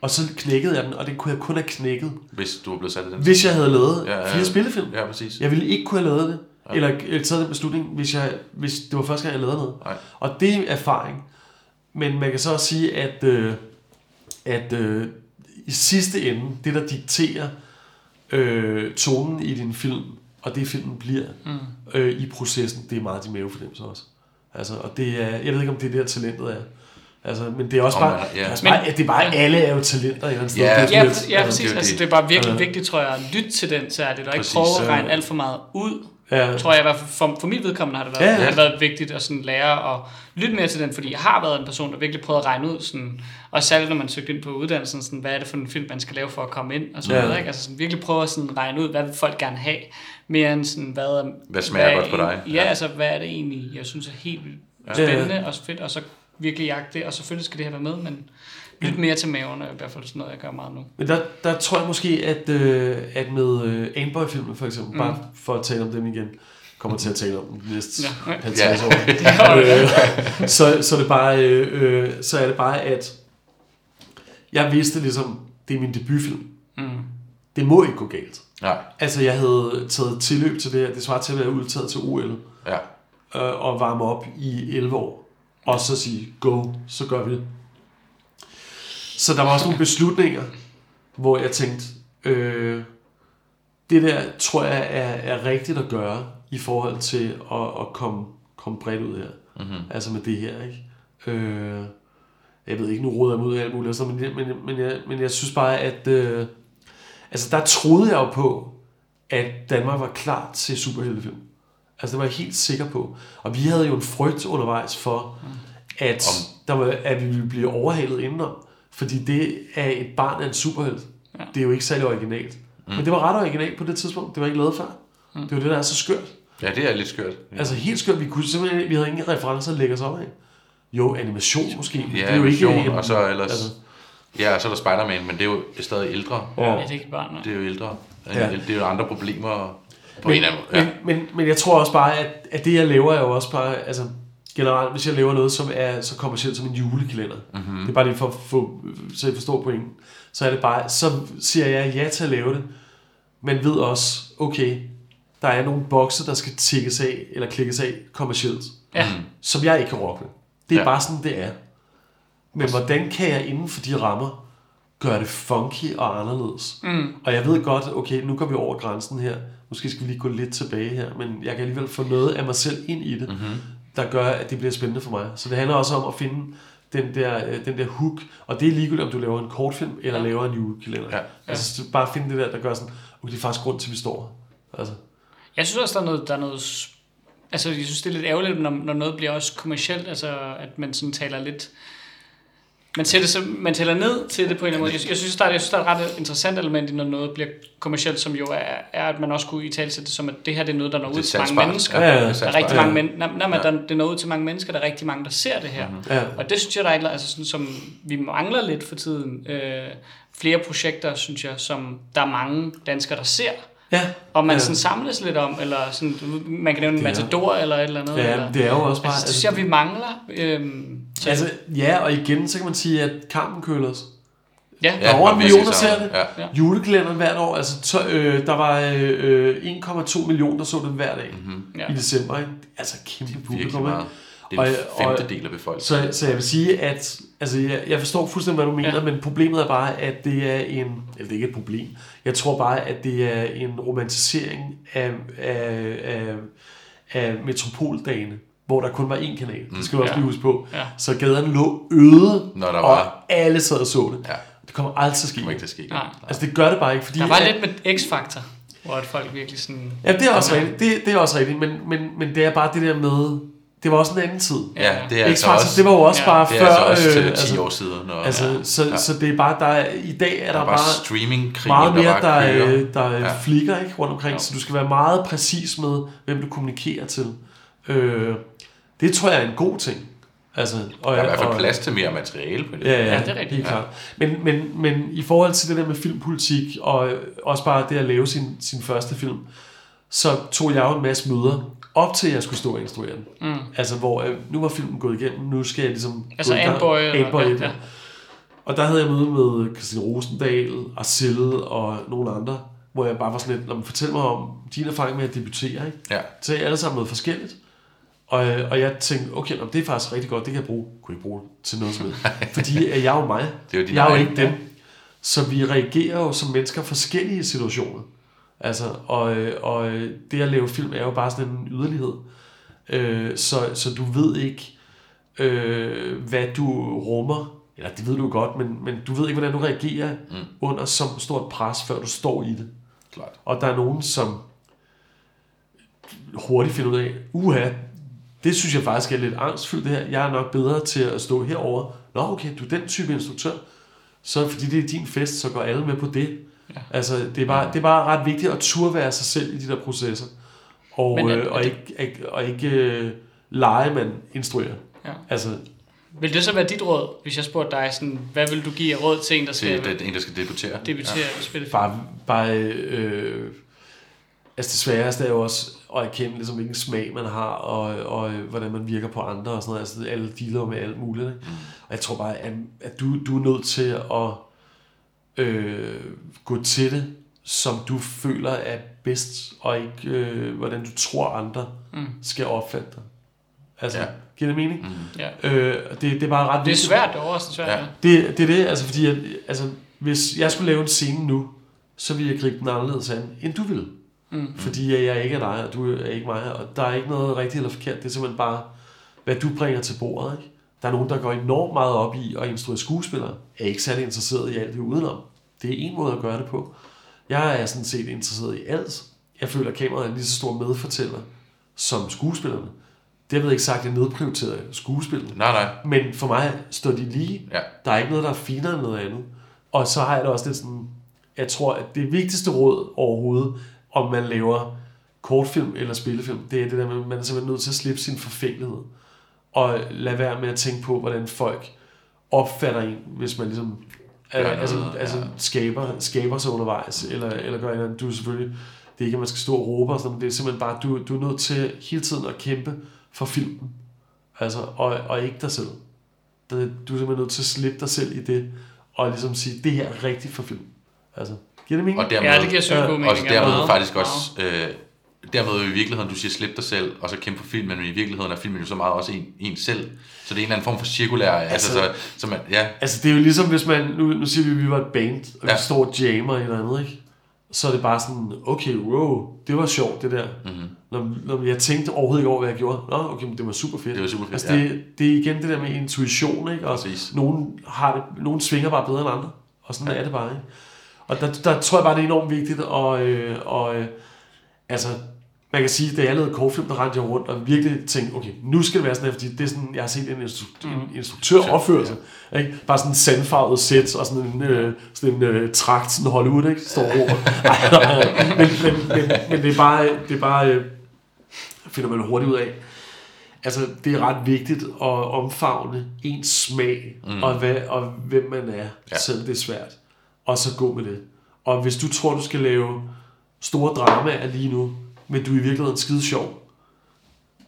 og så knækkede jeg den, og det kunne jeg kun have knækket, Hvis du var blevet sat i den. hvis jeg havde lavet Ja, ja, ja. fire spillefilm. Ja, præcis. Jeg ville ikke kunne have lavet det, eller, eller taget den beslutning, hvis, jeg, hvis det var første gang, jeg lavede noget. Nej. Og det er erfaring. Men man kan så også sige, at, øh, at øh, i sidste ende, det der dikterer øh, tonen i din film, og det filmen bliver Mm. øh, i processen, det er meget din mavefornemmelse også. Altså, og det er, jeg ved ikke, om det er der talentet er. Altså, men det er også Om bare, man- ja. det er også Men- bare, det er bare alle er jo talenter andet sted. Ja, Ja, ja, altså, præcis. jo Altså, det. er bare virkelig Ja. vigtigt, tror jeg, at lytte til den særligt, og ikke prøve at ja. regne alt for meget ud, Ja. tror jeg i hvert fald for, for mit vedkommende har det været, Ja, ja, ja. ja. Har det været vigtigt at sådan lære at lytte mere til den, fordi jeg har været en person, der virkelig prøvede at regne ud, sådan, og særligt når man søgte ind på uddannelsen, sådan, hvad er det for en film, man skal lave for at komme ind, og sådan Ja. ja. noget, ikke? Altså sådan, virkelig prøve at sådan, regne ud, hvad vil folk gerne have, mere end sådan, hvad, Hvad smager hvad godt på dig? Ja, Ja. ja, altså hvad er det egentlig, jeg synes er helt vildt Ja. spændende og fedt, og så virkelig jagte det, og selvfølgelig skal det her være med, men lyt mere til maven er i hvert fald sådan noget, jeg gør meget nu. Men der, der tror jeg måske, at, øh, at med øh, Anboy-filmen for eksempel, mm. bare for at tale om dem igen, kommer til at tale om dem de næste Ja. 50 Ja. år. øh, så, så, er det bare, øh, øh, så er det bare, at jeg vidste ligesom, det er min debutfilm. Mm. Det må ikke gå galt. Nej, Altså, jeg havde taget tilløb til det her. Det svarer til at være udtaget til OL ja. øh, og varme op i 11 år. Og så sige, go, så gør vi det. Så der var også nogle beslutninger, hvor jeg tænkte, øh, det der tror jeg er, er rigtigt at gøre i forhold til at, at komme, komme bredt ud her. Mm-hmm. Altså med det her, ikke? Øh, jeg ved ikke, nu råder jeg mig ud af alt muligt, men, jeg- men, men, jeg, men jeg synes bare, at øh, altså der troede jeg jo på, at Danmark var klar til superheltefilm. Altså det var jeg helt sikker på. Og vi havde jo en frygt undervejs for, at, der var, at vi ville blive overhalet indenom. Fordi det er et barn af en superhelt. Ja. Det er jo ikke særlig originalt. Mm. Men det var ret originalt på det tidspunkt. Det var ikke lavet før. Mm. Det var det, der er så skørt. Ja, det er lidt skørt. Altså helt skørt. Vi kunne simpelthen, vi havde ingen referencer at lægge os op af. Jo, animation måske. Ja, det er jo ikke animation, en- og så ellers... Altså, Ja, og så er der Spider-Man, men det er jo stadig ældre. ja. Ja, det er ikke noget. Det er jo ældre. Ja. Det er jo andre problemer på Men, en eller anden måde. men, men, men jeg tror også bare, at, at det jeg laver er jo også bare, altså generelt, hvis jeg laver noget, som er så kommercielt som en julekalender, mm-hmm. det er bare lige for at få, så jeg forstår pointen, så er det bare, så siger jeg ja til at lave det, men ved også, okay, der er nogle bokse, der skal tikkes af, eller klikkes af kommercielt, Ja, som jeg ikke kan rokke ved. Det er ja. Ja. bare sådan, det er. Men hvordan kan jeg inden for de rammer gøre det funky og anderledes? mm. Og jeg ved godt, okay, nu går vi over grænsen her. Måske skal vi lige gå lidt tilbage her, men jeg kan alligevel få noget af mig selv ind i det, mm-hmm. der gør, at det bliver spændende for mig. Så det handler også om at finde den der, øh, den der hook, og det er ligegyldigt, om du laver en kortfilm eller Ja. laver en julekalender. Ja. Altså så bare finde det der, der gør sådan, okay, det er faktisk grund til, at vi står. Altså, Jeg synes også, der er noget, der er noget altså jeg synes, det er lidt ærgerligt, når, når noget bliver også kommercielt, altså at man sådan taler lidt, man, sætter, så, man tæller ned til det på en eller anden måde. Jeg, jeg, synes, der er, jeg synes, der er et ret interessant element i, når noget bliver kommercielt, som jo er, er at man også kunne i tale det som, at det her det er noget, der når ud til mange mennesker. Ja, ja. det Der er rigtig mange men, nej, nej, men der, det når ud til mange mennesker, der er rigtig mange, der ser det her. ja. Og det synes jeg, der er et altså sådan, som vi mangler lidt for tiden. Øh, flere projekter, synes jeg, som der er mange danskere, der ser. Ja, Og man Ja. sådan samles lidt om, eller sådan, man kan nævne en Det Matador eller et eller andet. ja eller, det er jo også bare... altså, det synes jeg, vi mangler. Øhm, så, altså, ja, og igen, så kan man sige, at kampen køles. ja, Der er over en million, der ser det. Ja. Julekalenderen hvert år, altså tø, øh, der var øh, øh, 1,2 millioner, der så den hver dag Mm-hmm. ja. i december. Ikke? Altså kæmpe publikum. Ikke? Det er en Og- og- femtedel af befolkningen. Så, så jeg vil sige, at altså, jeg, jeg forstår fuldstændig, hvad du mener, ja. Men problemet er bare, at det er en... Eller det er ikke et problem. Jeg tror bare, at det er en romantisering af, af, af, af metropoldagene, hvor der kun var én kanal. Det skal du også Ja. lige huske på. Ja. Så gaderne lå øde, Når der og var... alle sad og så det. Ja, Det kommer aldrig til at det ske. kommer ikke til at ske. Nej. Altså det gør det bare ikke, fordi... Der var at- lidt med X-Factor, hvor at folk virkelig sådan... Ja, det er også Ja. rigtigt. Det, det er også rigtigt, men, men, men det er bare det der med... Det var også en anden tid. Ja, det er altså også... det var jo også Ja, bare Det er før... altså også øh, til 10 år siden. Og, Altså, ja. så, Ja. så det er bare, der er, i dag er der der, er bare bare streamingkrigen, meget mere, der, kører. øh, der Ja. ja. flikker ikke, rundt omkring, Jo. så du skal være meget præcis med, hvem du kommunikerer til. Øh, det tror jeg er en god ting. Altså, og, Der er i hvert fald plads til mere materiale på det. Ja, ja, Ja, det er rigtigt. Helt Ja. klart. Men, men, men i forhold til det der med filmpolitik, og øh, også bare det at lave sin, sin første film, så tog jeg jo en masse møder, op til at jeg skulle stå og instruere den. Mm. Altså, hvor øh, nu var filmen gået igennem, nu skal jeg ligesom... Altså eller- Antboy, ja, ja. Og der havde jeg møde med Christine Rosendal, Arcelle og nogle andre, hvor jeg bare var sådan lidt, "Nå, men fortæl mig om din erfaring med at debutere, ikke? Ja. Så er alle sammen noget forskelligt. Og, øh, og jeg tænkte, okay, nå, det er faktisk rigtig godt, det kan jeg bruge. Kunne ikke bruge det til noget som helst. Fordi øh, jeg er jo mig. Det er jo jeg er jo ikke dem. Så vi reagerer jo som mennesker forskellige situationer. Altså, og, øh, og øh, det at lave film er jo bare sådan en yderlighed. Øh, så, så du ved ikke, øh, hvad du rummer. Eller det ved du godt, men, men du ved ikke, hvordan du reagerer mm. under så stort pres, før du står i det. Klart. Og der er nogen, som hurtigt finde ud af, uha, det synes jeg faktisk er lidt angstfyldt det her. Jeg er nok bedre til at stå herover. Nå, okay, du er den type instruktør. Så fordi det er din fest, så går alle med på det. Ja. Altså, det er, bare, det er bare ret vigtigt at turde være sig selv i de der processer. Og, Men øh, og det- ikke, ikke, og ikke øh, lege, man instruerer. Ja. Altså, Vil det så være dit råd, hvis jeg spurgte dig, sådan, hvad vil du give af råd til en, der skal Til det, en, der skal debutere. debutere ja. i spille? bare, bare øh, altså det sværeste er jo også at erkende, ligesom, hvilken smag man har, og, og øh, hvordan man virker på andre og sådan noget. Altså, alle dealer med alt muligt. Ikke? Og jeg tror bare, at, at du, du er nødt til at øh, gå til det, som du føler er bedst, og ikke øh, hvordan du tror, andre Mm. skal opfatte dig. Altså, Ja. giver det mening? Mm. Ja. Øh, det, det er bare ret Det er svært, det er overraskende svært. Ja. Det, det er det, altså fordi, at, altså, hvis jeg skulle lave en scene nu, så ville jeg gribe den anderledes an, end du ville. Mm. Fordi jeg ikke er dig, og du er ikke mig, og der er ikke noget rigtigt eller forkert. Det er simpelthen bare, hvad du bringer til bordet. Ikke? Der er nogen, der går enormt meget op i at instruere skuespillere, er ikke særlig interesseret i alt det udenom. Det er en måde at gøre det på. Jeg er sådan set interesseret i alt. Jeg føler, at kameraet er en lige så stor medfortæller som skuespillerne. Det har ikke sagt, at jeg nedprioriterer skuespillerne. Nej, nej. Men for mig står de lige. Ja. Der er ikke noget, der er finere end noget andet. Og så har jeg det også lidt sådan, jeg tror, at det vigtigste råd overhovedet, om man laver kortfilm eller spillefilm, det er det der med, at man er simpelthen nødt til at slippe sin forfængelighed. Og lade være med at tænke på, hvordan folk opfatter en, hvis man ligesom er, noget, altså, ja. altså skaber, skaber sig undervejs, eller, eller gør andet. Du er selvfølgelig, det er ikke, at man skal stå og råbe og sådan men det er simpelthen bare, du, du er nødt til hele tiden at kæmpe for filmen. Altså, og, og ikke dig selv. Du er simpelthen nødt til at slippe dig selv i det, og ligesom sige, det her er rigtigt for film. Altså, giver det mening? Og dermed, ja, det giver sygt god mening. ja. dermed faktisk også, øh, dermed i virkeligheden, du siger, slip dig selv, og så kæmpe for filmen, men i virkeligheden er filmen jo så meget også en, en selv. Så det er en eller anden form for cirkulær, altså, altså så, så man, ja, Altså, det er jo ligesom, hvis man, nu, nu siger vi, at vi var et band, og ja. Ja. vi står og jammer eller andet, ikke? Så er det bare sådan, okay, wow, det var sjovt, det der. mm-hmm. Når, når jeg tænkte overhovedet ikke over, hvad jeg gjorde. Nå, okay, men det var super fedt. det var super fedt. Altså, det, det er igen det der med intuition, ikke? Og Præcis. nogen, har det, nogen svinger bare bedre end andre. Og sådan ja. er det bare, ikke? Og der, der tror jeg bare, det er enormt vigtigt. Og, øh, og øh, altså, man kan sige, da jeg lavede kortfilm, der rendte jeg rundt og virkelig tænkte, okay, nu skal det være sådan her, fordi det er sådan, jeg har set en, instru- en instruktør opføre sig. Ikke? Bare sådan en sandfarvet sæt og sådan en, øh, sådan en øh, trakt, sådan Hollywood, ikke? Står nej. men, men, men, men, det er bare, det er bare øh, finder man hurtigt ud af. Altså, det er ret vigtigt at omfavne ens smag, mm. og, hvad, og hvem man er, Ja. ja. selv det er svært. Og så gå med det. Og hvis du tror, du skal lave store dramaer lige nu, men du er i virkeligheden skide sjov,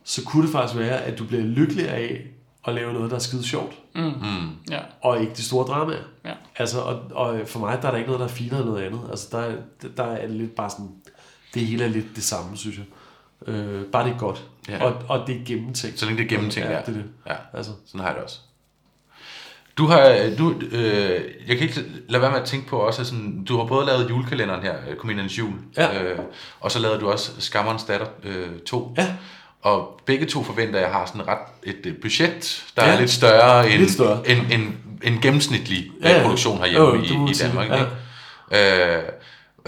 så kunne det faktisk være, at du bliver lykkelig af at lave noget, der er skide sjovt, Mm. Mm. Ja. og ikke de store dramaer. Ja. Altså, og, og for mig, der er der ikke noget, der er finere end noget andet. Altså, der, er- der er det lidt bare sådan, det hele er lidt det samme, synes jeg. Øh, bare det er godt. Ja. Og, og det er gennemtænkt. Så længe det er gennemtænkt, ja. ja. det er det. ja. Altså, Sådan har jeg det også. Du har, du, øh, jeg kan ikke lade være med at tænke på også, at sådan, du har både lavet julekalenderen her, øh, Komediens Jul, Ja. øh, og så lavede du også Skammerens Datter øh, 2. Ja. Og begge to forventer jeg har sådan ret et, et budget, der Ja. er lidt større end, Lidt større. end, end, end gennemsnitlig Ja, ja, ja. produktion herhjemme Jo, i, i. Danmark. Ja. Ikke? Øh,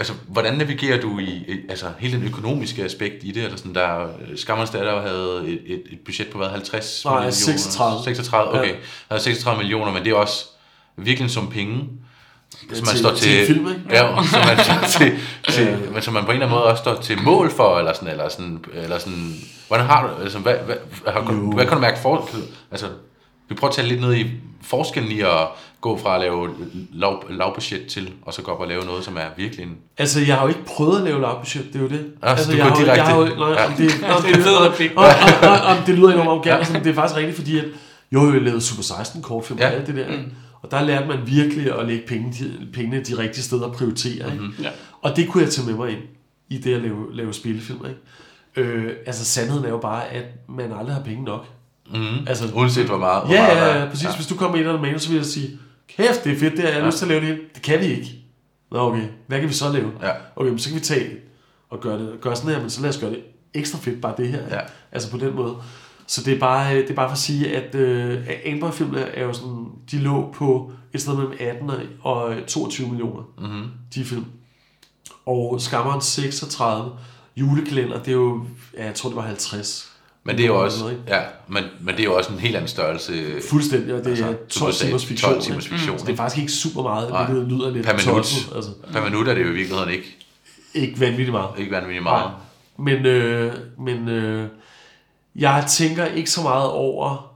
altså, hvordan navigerer du i, altså, hele den økonomiske aspekt i det? Eller sådan, der, Skammerens Datter havde et, et, et budget på hvad, 50 Nej, millioner? 36. 36, okay. Ja. Ja. havde 36 millioner, men det er også virkelig sum penge. Så man til- står til til, film, ikke? Ja, så man, står til, til, men så man på en eller anden måde også står til mål for, eller sådan, eller sådan, eller sådan hvordan har du, altså, hvad, hvad, har, Jo. hvad kan du mærke for, altså, vi prøver at tage lidt ned i forskellen i at gå fra at lave lav, lavbudget til, og så gå op og lave noget, som er virkelig en... altså, jeg har jo ikke prøvet at lave lavbudget, det er jo det. Ah, så altså, du jeg går har jo- direkte- Jeg har jo, nej, Ja. om det, nå, Det og, og, og, og, det lyder enormt arrogant, ja. det er faktisk rigtigt, fordi at, jo, jeg lavede Super 16 kortfilm og Ja. alt det der, mm. og der lærte man virkelig at lægge penge, pengene de rigtige steder og prioritere, ikke? Mhm. Ja. Og det kunne jeg tage med mig ind i det at lave, lave spillefilm, ikke? Øh, altså sandheden er jo bare, at man aldrig har penge nok. Mm-hmm. Altså, Uanset hvor meget, hvor Ja, meget ja, er. ja, præcis. Ja. Hvis du kommer ind og manus, så vil jeg sige, kæft, det er fedt, det her, jeg har Ja. lyst til at lave det hele. Det kan vi ikke. Nå, okay. Hvad kan vi så lave? Ja. Okay, men så kan vi tage og gøre det gøre sådan her, men så lad os gøre det ekstra fedt, bare det her. Ja. Altså på den måde. Så det er bare, det er bare for at sige, at øh, Amber-filmene er jo sådan, de lå på et sted mellem 18 og 22 millioner, Mm-hmm. de film. Og Skammeren 36 julekalender, det er jo, ja, jeg tror det var 50. Men det er jo også, ja, men, men det er jo også en helt anden størrelse Fuldstændig, og det Altså, er som 12 du sagde, timers fiktion. 12 timers fiktion, Så det er faktisk ikke super meget, Nej. hvilket lyder lidt Per minut. tosset, Altså, per minut er det jo i virkeligheden ikke, ikke vanvittigt meget. ikke vanvittigt meget. Men, øh, men øh, jeg tænker ikke så meget over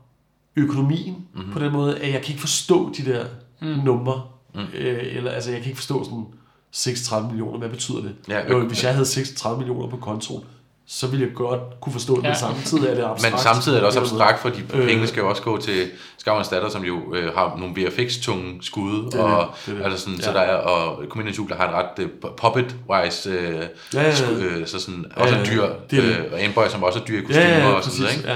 økonomien Mhm. mm-hmm. på den måde, at jeg kan ikke forstå de der mm. numre. Mm. Øh, eller altså, jeg kan ikke forstå sådan 36 millioner, hvad betyder det? Ja, jo, ø- hvis jeg havde 36 millioner på kontoen, så ville jeg godt kunne forstå det, ja. Men samtidig er det abstrakt. Men samtidig er det også abstrakt, fordi Øh. pengene skal jo også gå til Skavens datter, som jo øh, har nogle VFX-tunge skud, er og det, det det. altså sådan, så Ja. der er, og Comedians Jul, der har et ret øh, puppet-wise, øh, Ja, ja, ja. sku- øh, så sådan, også Ja, en ja, dyr, det er det. øh, og Anboy, som også er dyr i kostymer ja, ja, og så videre, præcis. ikke?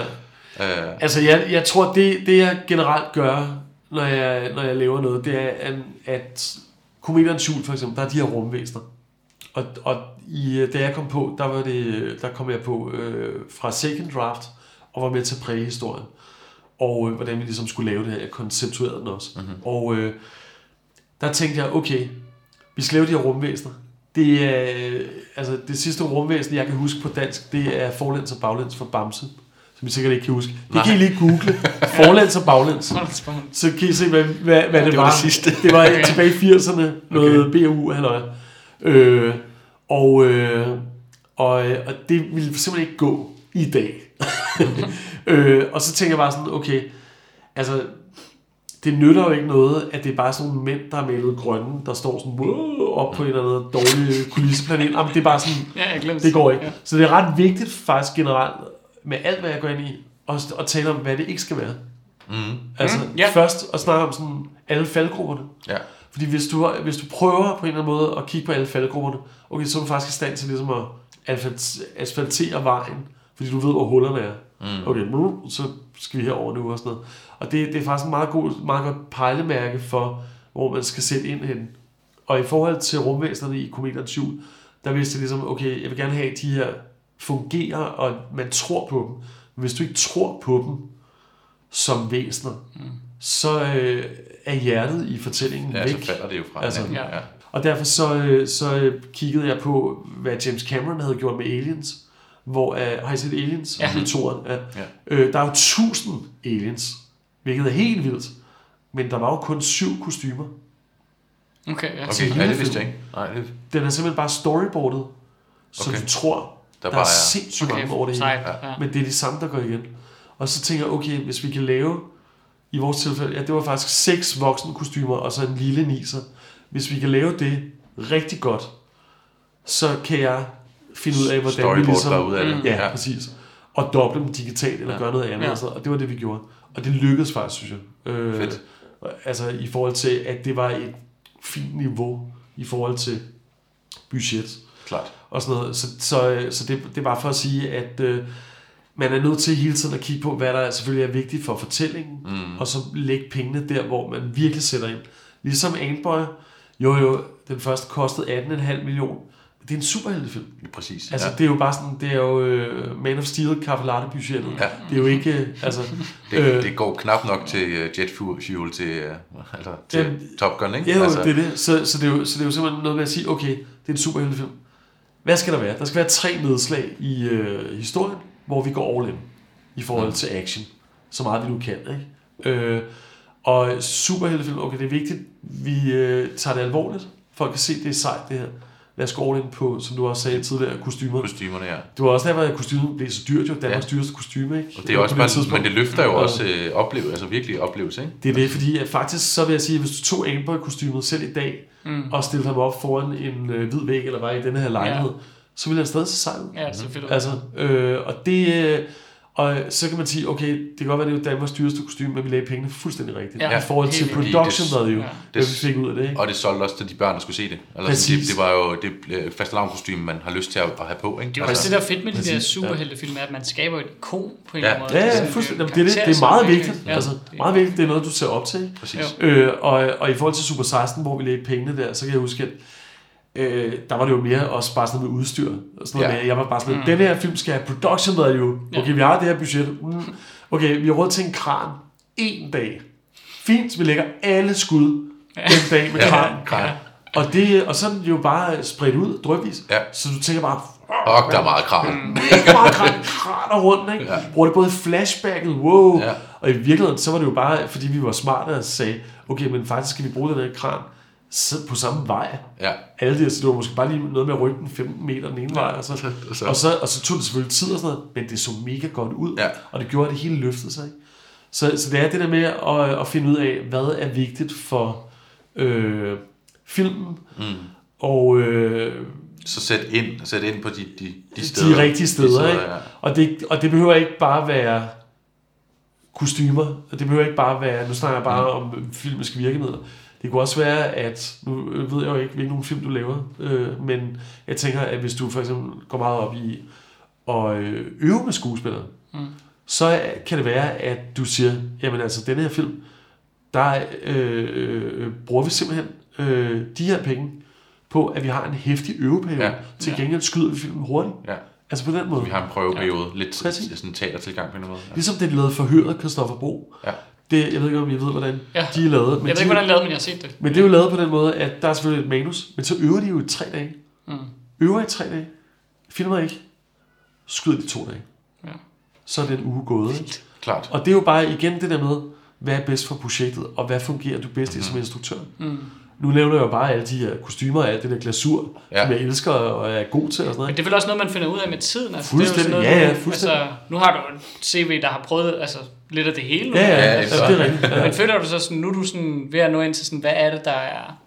Ja. Øh, Altså, jeg, jeg tror, det, det jeg generelt gør, når jeg, når jeg laver noget, det er, at, at komediernes jul, for eksempel, der er de her rumvæsener. Og, og i, da jeg kom på, der, var det, der kom jeg på øh, fra Second Draft, og var med til at præge historien. Og øh, hvordan vi ligesom skulle lave det her. Jeg konceptuerede den også. Mm-hmm. Og øh, der tænkte jeg, okay, vi skal lave de her rumvæsener. Det er, øh, altså det sidste rumvæsen, jeg kan huske på dansk, det er forlæns og baglæns for Bamse. Som I sikkert ikke kan huske. Det kan I lige google. Forlæns og baglæns. Så kan I se, hvad, hvad, hvad det, Det var var. det sidste. Det var tilbage i 80'erne. Noget okay. BU, halløj. Øh, og, øh, og, øh, og det ville simpelthen ikke gå i dag. øh, og så tænker jeg bare sådan, okay, altså, det nytter jo ikke noget, at det er bare sådan nogle mænd, der er malet grønne, der står sådan wow, op på en eller anden dårlig kulisseplanet. Jamen, det er bare sådan, Ja, jeg det går ikke. Ja. Så det er ret vigtigt faktisk generelt, med alt hvad jeg går ind i, at, at tale om, hvad det ikke skal være. mm, Altså Mm, yeah. først at snakke om sådan alle faldgrupperne. ja. Fordi hvis du, hvis du prøver på en eller anden måde at kigge på alle faldgrupperne, okay, så er du faktisk i stand til ligesom at asfalt- asfaltere vejen, fordi du ved, hvor hullerne er. Mm. Okay, nu, så skal vi herover nu og sådan noget. Og det, det er faktisk en meget, god, meget godt pejlemærke for, hvor man skal sætte ind hen. Og i forhold til rumvæsenerne i Komedernes Jul, der vidste jeg ligesom, okay, jeg vil gerne have, at de her fungerer, og man tror på dem. Men hvis du ikke tror på dem som væsener, mm. Så øh, er hjertet i fortællingen Ja, væk. så falder det jo fra Altså, ja. Ja. Og derfor så, øh, så øh, kiggede jeg på, hvad James Cameron havde gjort med Aliens. Hvor, uh, har I set Aliens? Ja. Toren, ja. Ja. Øh, der er jo tusind aliens, hvilket er helt vildt. Men der var jo kun syv kostymer. Okay, ja. Okay, ja, det vidste jeg ikke. Nej, det, Den er simpelthen bare storyboardet, så Okay. du tror, der der, bare er er... sindssygt Okay, mange over det hele. Ja. Men det er de samme, der går igen. Og så tænker jeg, okay, hvis vi kan lave, i vores tilfælde, ja, det var faktisk seks voksne kostymer, og så en lille niser. Hvis vi kan lave det rigtig godt, så kan jeg finde ud af, hvordan vi ligesom... derude af det. Mm. Ja, ja, præcis. Og doble dem digitalt, eller Ja. gøre noget andet. Ja. Og, så, og det var det, vi gjorde. Og det lykkedes faktisk, synes jeg. Øh, Fedt. Altså i forhold til, at det var et fint niveau i forhold til budget Klart. og sådan noget. Så, så, så det, det er bare for at sige, at øh, man er nødt til hele tiden at kigge på, hvad der selvfølgelig er vigtigt for fortællingen, Mm. og så lægge pengene der, hvor man virkelig sætter ind. Ligesom Antboy, jo jo, den første kostede 18,5 millioner. Det er en superheltefilm. Præcis. Altså, ja. det er jo bare sådan, det er jo uh, Man of Steel, Café Latte budgettet. Ja. Det er jo ikke, øh, altså... Det, øh, det går knap nok til uh, jet fuel, fuel til, uh, altså, til Jamen, Top Gun, ikke? Ja, jo, altså, det er det. Så, så, det er jo, så det er jo simpelthen noget med at sige, okay, det er en superheltefilm. Hvad skal der være? Der skal være tre nedslag i øh, historien, hvor vi går all in i forhold til action. Så meget vi nu kan, ikke? Øh, og superheltefilm, okay, det er vigtigt, vi øh, tager det alvorligt. Folk kan se, det er sejt, det her. Lad os gå all in på, som du også sagde tidligere, kostymer. Kostymerne, ja. Det var også derfor, at kostymet blev så dyrt, jo. Danmarks Ja. dyreste kostyme, ikke? Og det er også tidspunkt. men det løfter jo Og- også øh, opleve, altså virkelig oplevelse, ikke? Det er det, fordi at faktisk, så vil jeg sige, at hvis du tog Amber-kostymet selv i dag, Mm. og stillede ham op foran en øh, hvid væg, eller var i den her lejlighed, ja. Så ville han stadig se sej ud. Ja, selvfølgelig. Altså, øh, og det... Øh, og så kan man sige, okay, det kan godt være, det er jo Danmarks dyreste kostume, men vi lagde pengene fuldstændig rigtigt. Ja, Ja, I forhold til production Det- value, ja. hvad vi fik ud af det, ikke? Og det solgte også til de børn, der skulle se det. Altså, Præcis. det, det var jo det øh, fastelavnskostyme, man har lyst til at, at have på, ikke? Det er jo også det, der er fedt med de der Præcis, superheltefilm, er, at man skaber et ikon på en Ja. eller anden måde. Ja, Altså, ja, fuldstændig. en Jamen, det, er det, det er meget vigtigt. Ja, altså, det- meget vigtigt. Det er noget, du ser op til. Præcis. Øh, og, og i forhold til Super 16, hvor vi lagde pengene der, så kan jeg huske, at øh, der var det jo mere også bare sådan noget med udstyr. Og sådan noget Ja. med, jeg var bare sådan, Mm. den her film skal have production value. Ja. Okay, vi har det her budget. Mm. Okay, vi har råd til en kran. En dag. Fint, vi lægger alle skud Ja. den dag med Ja, kran. kran. Og, det, og så er den jo bare spredt ud, drøbvis. Ja. Så du tænker bare, Og der er meget kran. mega meget kran, kraner rundt, ikke? Ja. Bruger det både i flashbacket, wow. Ja. Og i virkeligheden, så var det jo bare, fordi vi var smarte og sagde, okay, men faktisk skal vi bruge den her kran på samme vej. Ja. Alle de her, så det var måske bare lige noget med at rykke den 15 meter den ene vej, og så, Og så- og så, og så tog det selvfølgelig tid og sådan noget, men det så mega godt ud, Ja. og det gjorde, at det hele løftede sig. Ikke? Så, så det er det der med at, at finde ud af, hvad er vigtigt for øh, filmen, Mm. og øh, Så sæt ind, sæt ind på de, de, de steder. de rigtige steder. De ikke? ja. Og, det, og det behøver ikke bare være kostymer, og det behøver ikke bare være, nu snakker jeg bare Mm. om filmiske virkemidler. Det kunne også være, at, nu ved jeg jo ikke, hvilken film du laver, øh, men jeg tænker, at hvis du for eksempel går meget op i at øh, øve med skuespillere, Mm. så kan det være, at du siger, jamen altså, denne her film, der øh, øh, bruger vi simpelthen øh, de her penge på, at vi har en hæftig øveperiode. Ja. Ja. Til Ja. gengæld skyder vi filmen hurtigt. Ja. Altså på den måde. Vi har en prøveperiode. Lidt Præcis. sådan en teatertilgang på en måde. Ja. Ligesom det, de lavede forhøret Christoffer Bro. Ja. Det, jeg ved ikke, om I ved, hvordan Ja. de er lavet. Men Jeg ved de, ikke, hvordan jeg lavede, men jeg har set det. men det er jo lavet på den måde, at der er selvfølgelig et manus, men så øver de jo i tre dage. Mm. Øver i tre dage. Filmer ikke. Skyder de to dage. Ja. Så er det en uge gået. Ikke? Klart. Og det er jo bare igen det der med, hvad er bedst for projektet, og hvad fungerer du bedst i som instruktør. Mm. Nu nævner jeg jo bare alle de her kostymer og alt det der glasur, Ja. ja. som jeg elsker og er god til og sådan Men noget. det er vel også noget, man finder ud af med tiden. Altså, Fuldstændig. Det er jo sådan Ja, ja, noget, du- fuldstændig. Altså, nu har du en CV, der har prøvet altså, lidt af det hele. nu. Ja, ja, Ja, ja, altså, det er rigtigt. Ja. Men føler du så sådan, nu er du sådan ved at nå ind til sådan, hvad er det, der er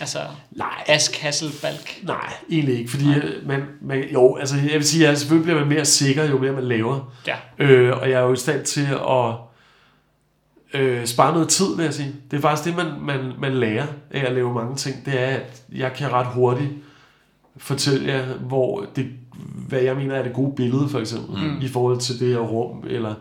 altså Nej, Ask Hasselbalg? nej, egentlig ikke, fordi øh, man, man, jo, altså jeg vil sige, at selvfølgelig bliver man mere sikker, jo mere man laver. Ja. Øh, og jeg er jo i stand til at øh, spare noget tid, vil jeg sige. Det er faktisk det, man, man, man lærer af at lave mange ting. Det er, at jeg kan ret hurtigt fortælle jer, hvor det, hvad jeg mener er det gode billede, for eksempel, mm. i forhold til det her rum, eller,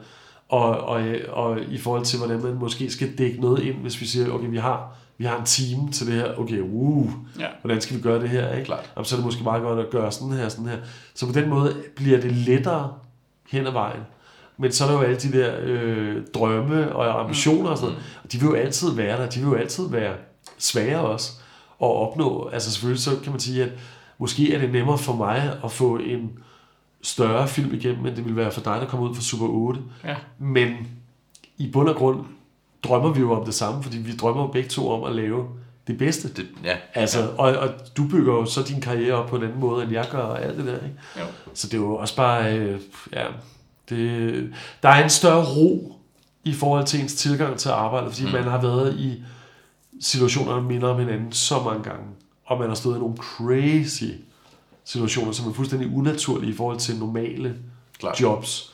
og, og, og i forhold til, hvordan man måske skal dække noget ind, hvis vi siger, okay, vi har, vi har en time til det her, okay, uh, Ja. hvordan skal vi gøre det her, ikke? Klart. Jamen, så er det måske meget godt at gøre sådan her, sådan her. Så på den måde bliver det lettere hen ad vejen. Men så er der jo alle de der øh, drømme og ambitioner og sådan noget. Og de vil jo altid være der. De vil jo altid være svære også at opnå. Altså selvfølgelig så kan man sige, at måske er det nemmere for mig at få en større film igennem, end det vil være for dig, der kommer ud fra Super 8. Ja. Men i bund og grund drømmer vi jo om det samme, fordi vi drømmer begge to om at lave det bedste. Det, ja. Altså, og, og du bygger jo så din karriere op på en anden måde, end jeg gør, og alt det der, ikke? Jo. Så det er jo også bare, øh, ja, det, der er en større ro i forhold til ens tilgang til arbejdet, fordi mm. man har været i situationer, der minder om hinanden så mange gange, og man har stået i nogle crazy situationer, som er fuldstændig unaturlige i forhold til normale Klart. jobs.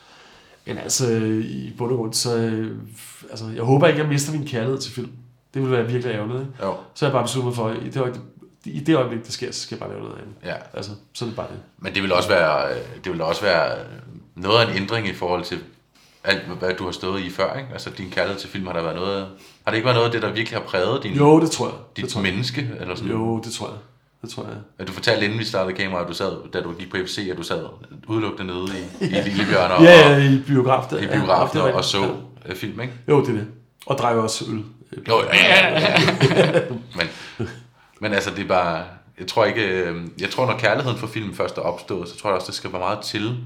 Men altså, i bund og grund, så, øh, altså, jeg håber ikke, jeg mister min kærlighed til film. Det ville være virkelig ærgerligt, ikke? Jo. Så har jeg bare besluttet mig for, i det øjeblik, i det øjeblik, det sker, så skal jeg bare lave noget andet. Ja. Altså, så er det bare det. Men det vil også være, øh, det vil også være noget af en ændring i forhold til alt, hvad du har stået i før, ikke? Altså din kærlighed til film, har der været noget, har det ikke været noget af det, der virkelig har præget din, Jo, det tror jeg. Det dit tror jeg. menneske? Eller sådan? Jo, det tror jeg. Det tror jeg. Du fortalte inden vi startede kameraet, at du sad, da du gik på FC, at du sad udelukkende nede i, i Lillebjørn og, Ja, ja, i biograf. Der. i Ja, biografen det er og, så Ja. øh, film, ikke? Jo, det er det. Og drikker også øl. Jo, ja, ja, ja. men, men altså, det er bare... Jeg tror ikke... øh, Jeg tror, når kærligheden for film først er opstået, så tror jeg også, det skal være meget til,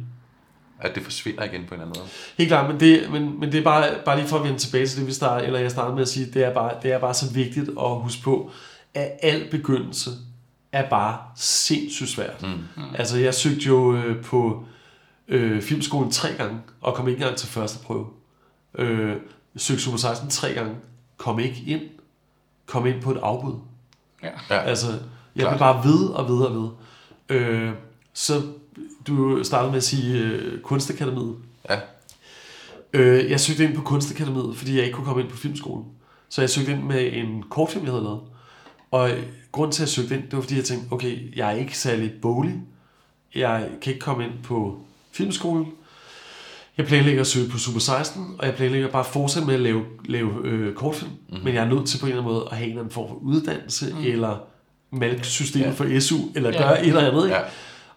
at det forsvinder igen på en eller anden måde. Helt klart, men det, men, men det er bare, bare lige for at vende tilbage til det, vi startede, eller jeg startede med at sige, det er bare, det er bare så vigtigt at huske på, at al begyndelse er bare sindssygt svært. Mm. Altså, jeg søgte jo øh, på øh, filmskolen tre gange, og kom ikke engang til første prøve. Øh, jeg søgte Super 16 tre gange, kom ikke ind, kom ind på et afbud. Ja. Ja, Altså, jeg Klart. blev bare ved og ved og ved. Øh, så du startede med at sige øh, Kunstakademiet. ja. Øh, jeg søgte ind på Kunstakademiet, fordi jeg ikke kunne komme ind på filmskolen. Så jeg søgte ind med en kortfilm, jeg havde lavet. Og grunden til, at jeg søgte ind, det var, fordi jeg tænkte, okay, jeg er ikke særlig boglig. Jeg kan ikke komme ind på filmskolen. Jeg planlægger at søge på Super 16, og jeg planlægger bare at fortsætte med at lave, lave øh, kortfilm. Mm-hmm. Men jeg er nødt til på en eller anden måde at have en eller anden form for uddannelse, mm. eller malke systemet Ja. for SU, eller Ja. gøre et eller andet. Ikke? Ja.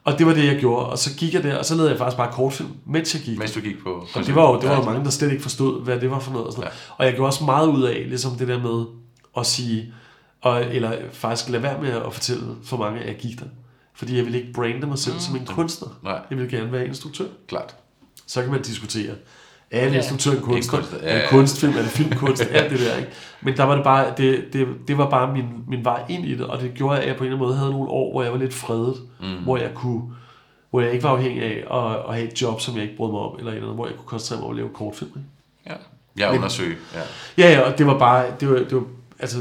Og det var det, jeg gjorde. Og så gik jeg der, og så lavede jeg faktisk bare kortfilm, mens jeg gik. Mens du gik på... Og det var jo, det var jo Ja. mange, der slet ikke forstod, hvad det var for noget. Og, sådan noget. og jeg gjorde også meget ud af, ligesom det der med at sige, Og, eller faktisk lade være med at fortælle for mange, at jeg gik der. Fordi jeg vil ikke brande mig selv mm. som en kunstner. Nej. Jeg vil gerne være instruktør. Klart. Så kan man diskutere, er en Ja. instruktør en kunstner? kunstner, ja, Er det ja. kunstfilm? Er det filmkunst? alt det der, ikke? Men der var det bare, det, det, det var bare min, min vej ind i det, og det gjorde, at jeg på en eller anden måde havde nogle år, hvor jeg var lidt fredet, mm. hvor jeg kunne hvor jeg ikke var afhængig af at, at have et job, som jeg ikke brød mig om, eller eller andet, hvor jeg kunne koncentrere mig om at lave kortfilm. Ikke? Ja. Jeg undersøge. Ja. Ja, ja, og det var bare, det var, det var, altså,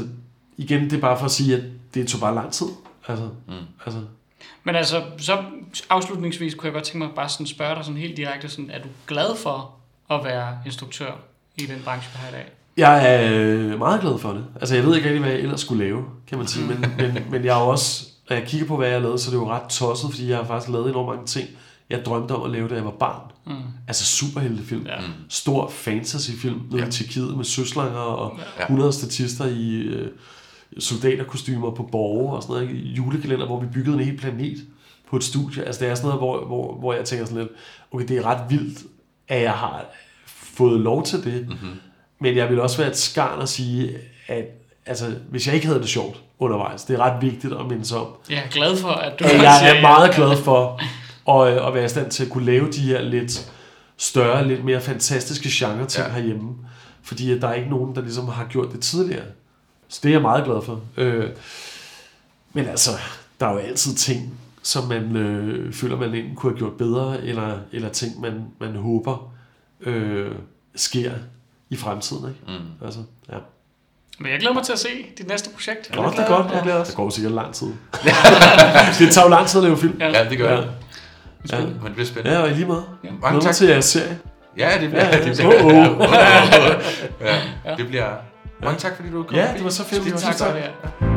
igen, det er bare for at sige, at det tog bare lang tid. Altså, mm. altså Men altså, så afslutningsvis kunne jeg godt tænke mig bare sådan spørge dig sådan helt direkte, sådan, er du glad for at være instruktør i den branche, vi har i dag? Jeg er øh, meget glad for det. Altså, jeg ved ikke rigtig, hvad jeg ellers skulle lave, kan man sige. Men, men, men jeg er jo også, når jeg kigger på, hvad jeg har lavet, så er det jo ret tosset, fordi jeg har faktisk lavet enormt mange ting, jeg drømte om at lave, da jeg var barn. Mm. Altså superheltefilm. Ja. Stor fantasyfilm nede ja. i Tjekkiet med søslanger og Ja. 100 statister i øh, soldaterkostymer på borge og sådan noget. ikke? Julekalender, hvor vi byggede en hel planet på et studie. Altså det er sådan noget, hvor, hvor, hvor jeg tænker sådan lidt, okay, det er ret vildt, at jeg har fået lov til det. Mm-hmm. Men jeg vil også være et skarn at sige, at altså, hvis jeg ikke havde det sjovt undervejs, det er ret vigtigt at minde sig om, Jeg er glad for, at du at jeg er meget glad for at, at være i stand til at kunne lave de her lidt større, lidt mere fantastiske genre ting ja. Ja. herhjemme. Fordi at der er ikke nogen, der ligesom har gjort det tidligere. Så det er jeg meget glad for. Øh, men altså, der er jo altid ting, som man øh, føler, man enten kunne have gjort bedre, eller, eller ting, man, man håber øh, sker i fremtiden. Ikke? Mm. Altså, ja. Men jeg glæder mig til at se dit næste projekt. Nå, det er godt. Jeg glæder os. Det går sikkert lang tid. det tager jo lang tid at lave film. Ja. ja, det gør Ja. det. Ja. Men det bliver spændende. Ja, og i lige måde. Ja. Mange Glæder mig tak. til jeres serie. Ja, det bliver... Ja, ja. det bliver Oh, oh. ja, det bliver... Mange tak, fordi du kom Ja, det var så fedt. Tak Tusind for det. Ja.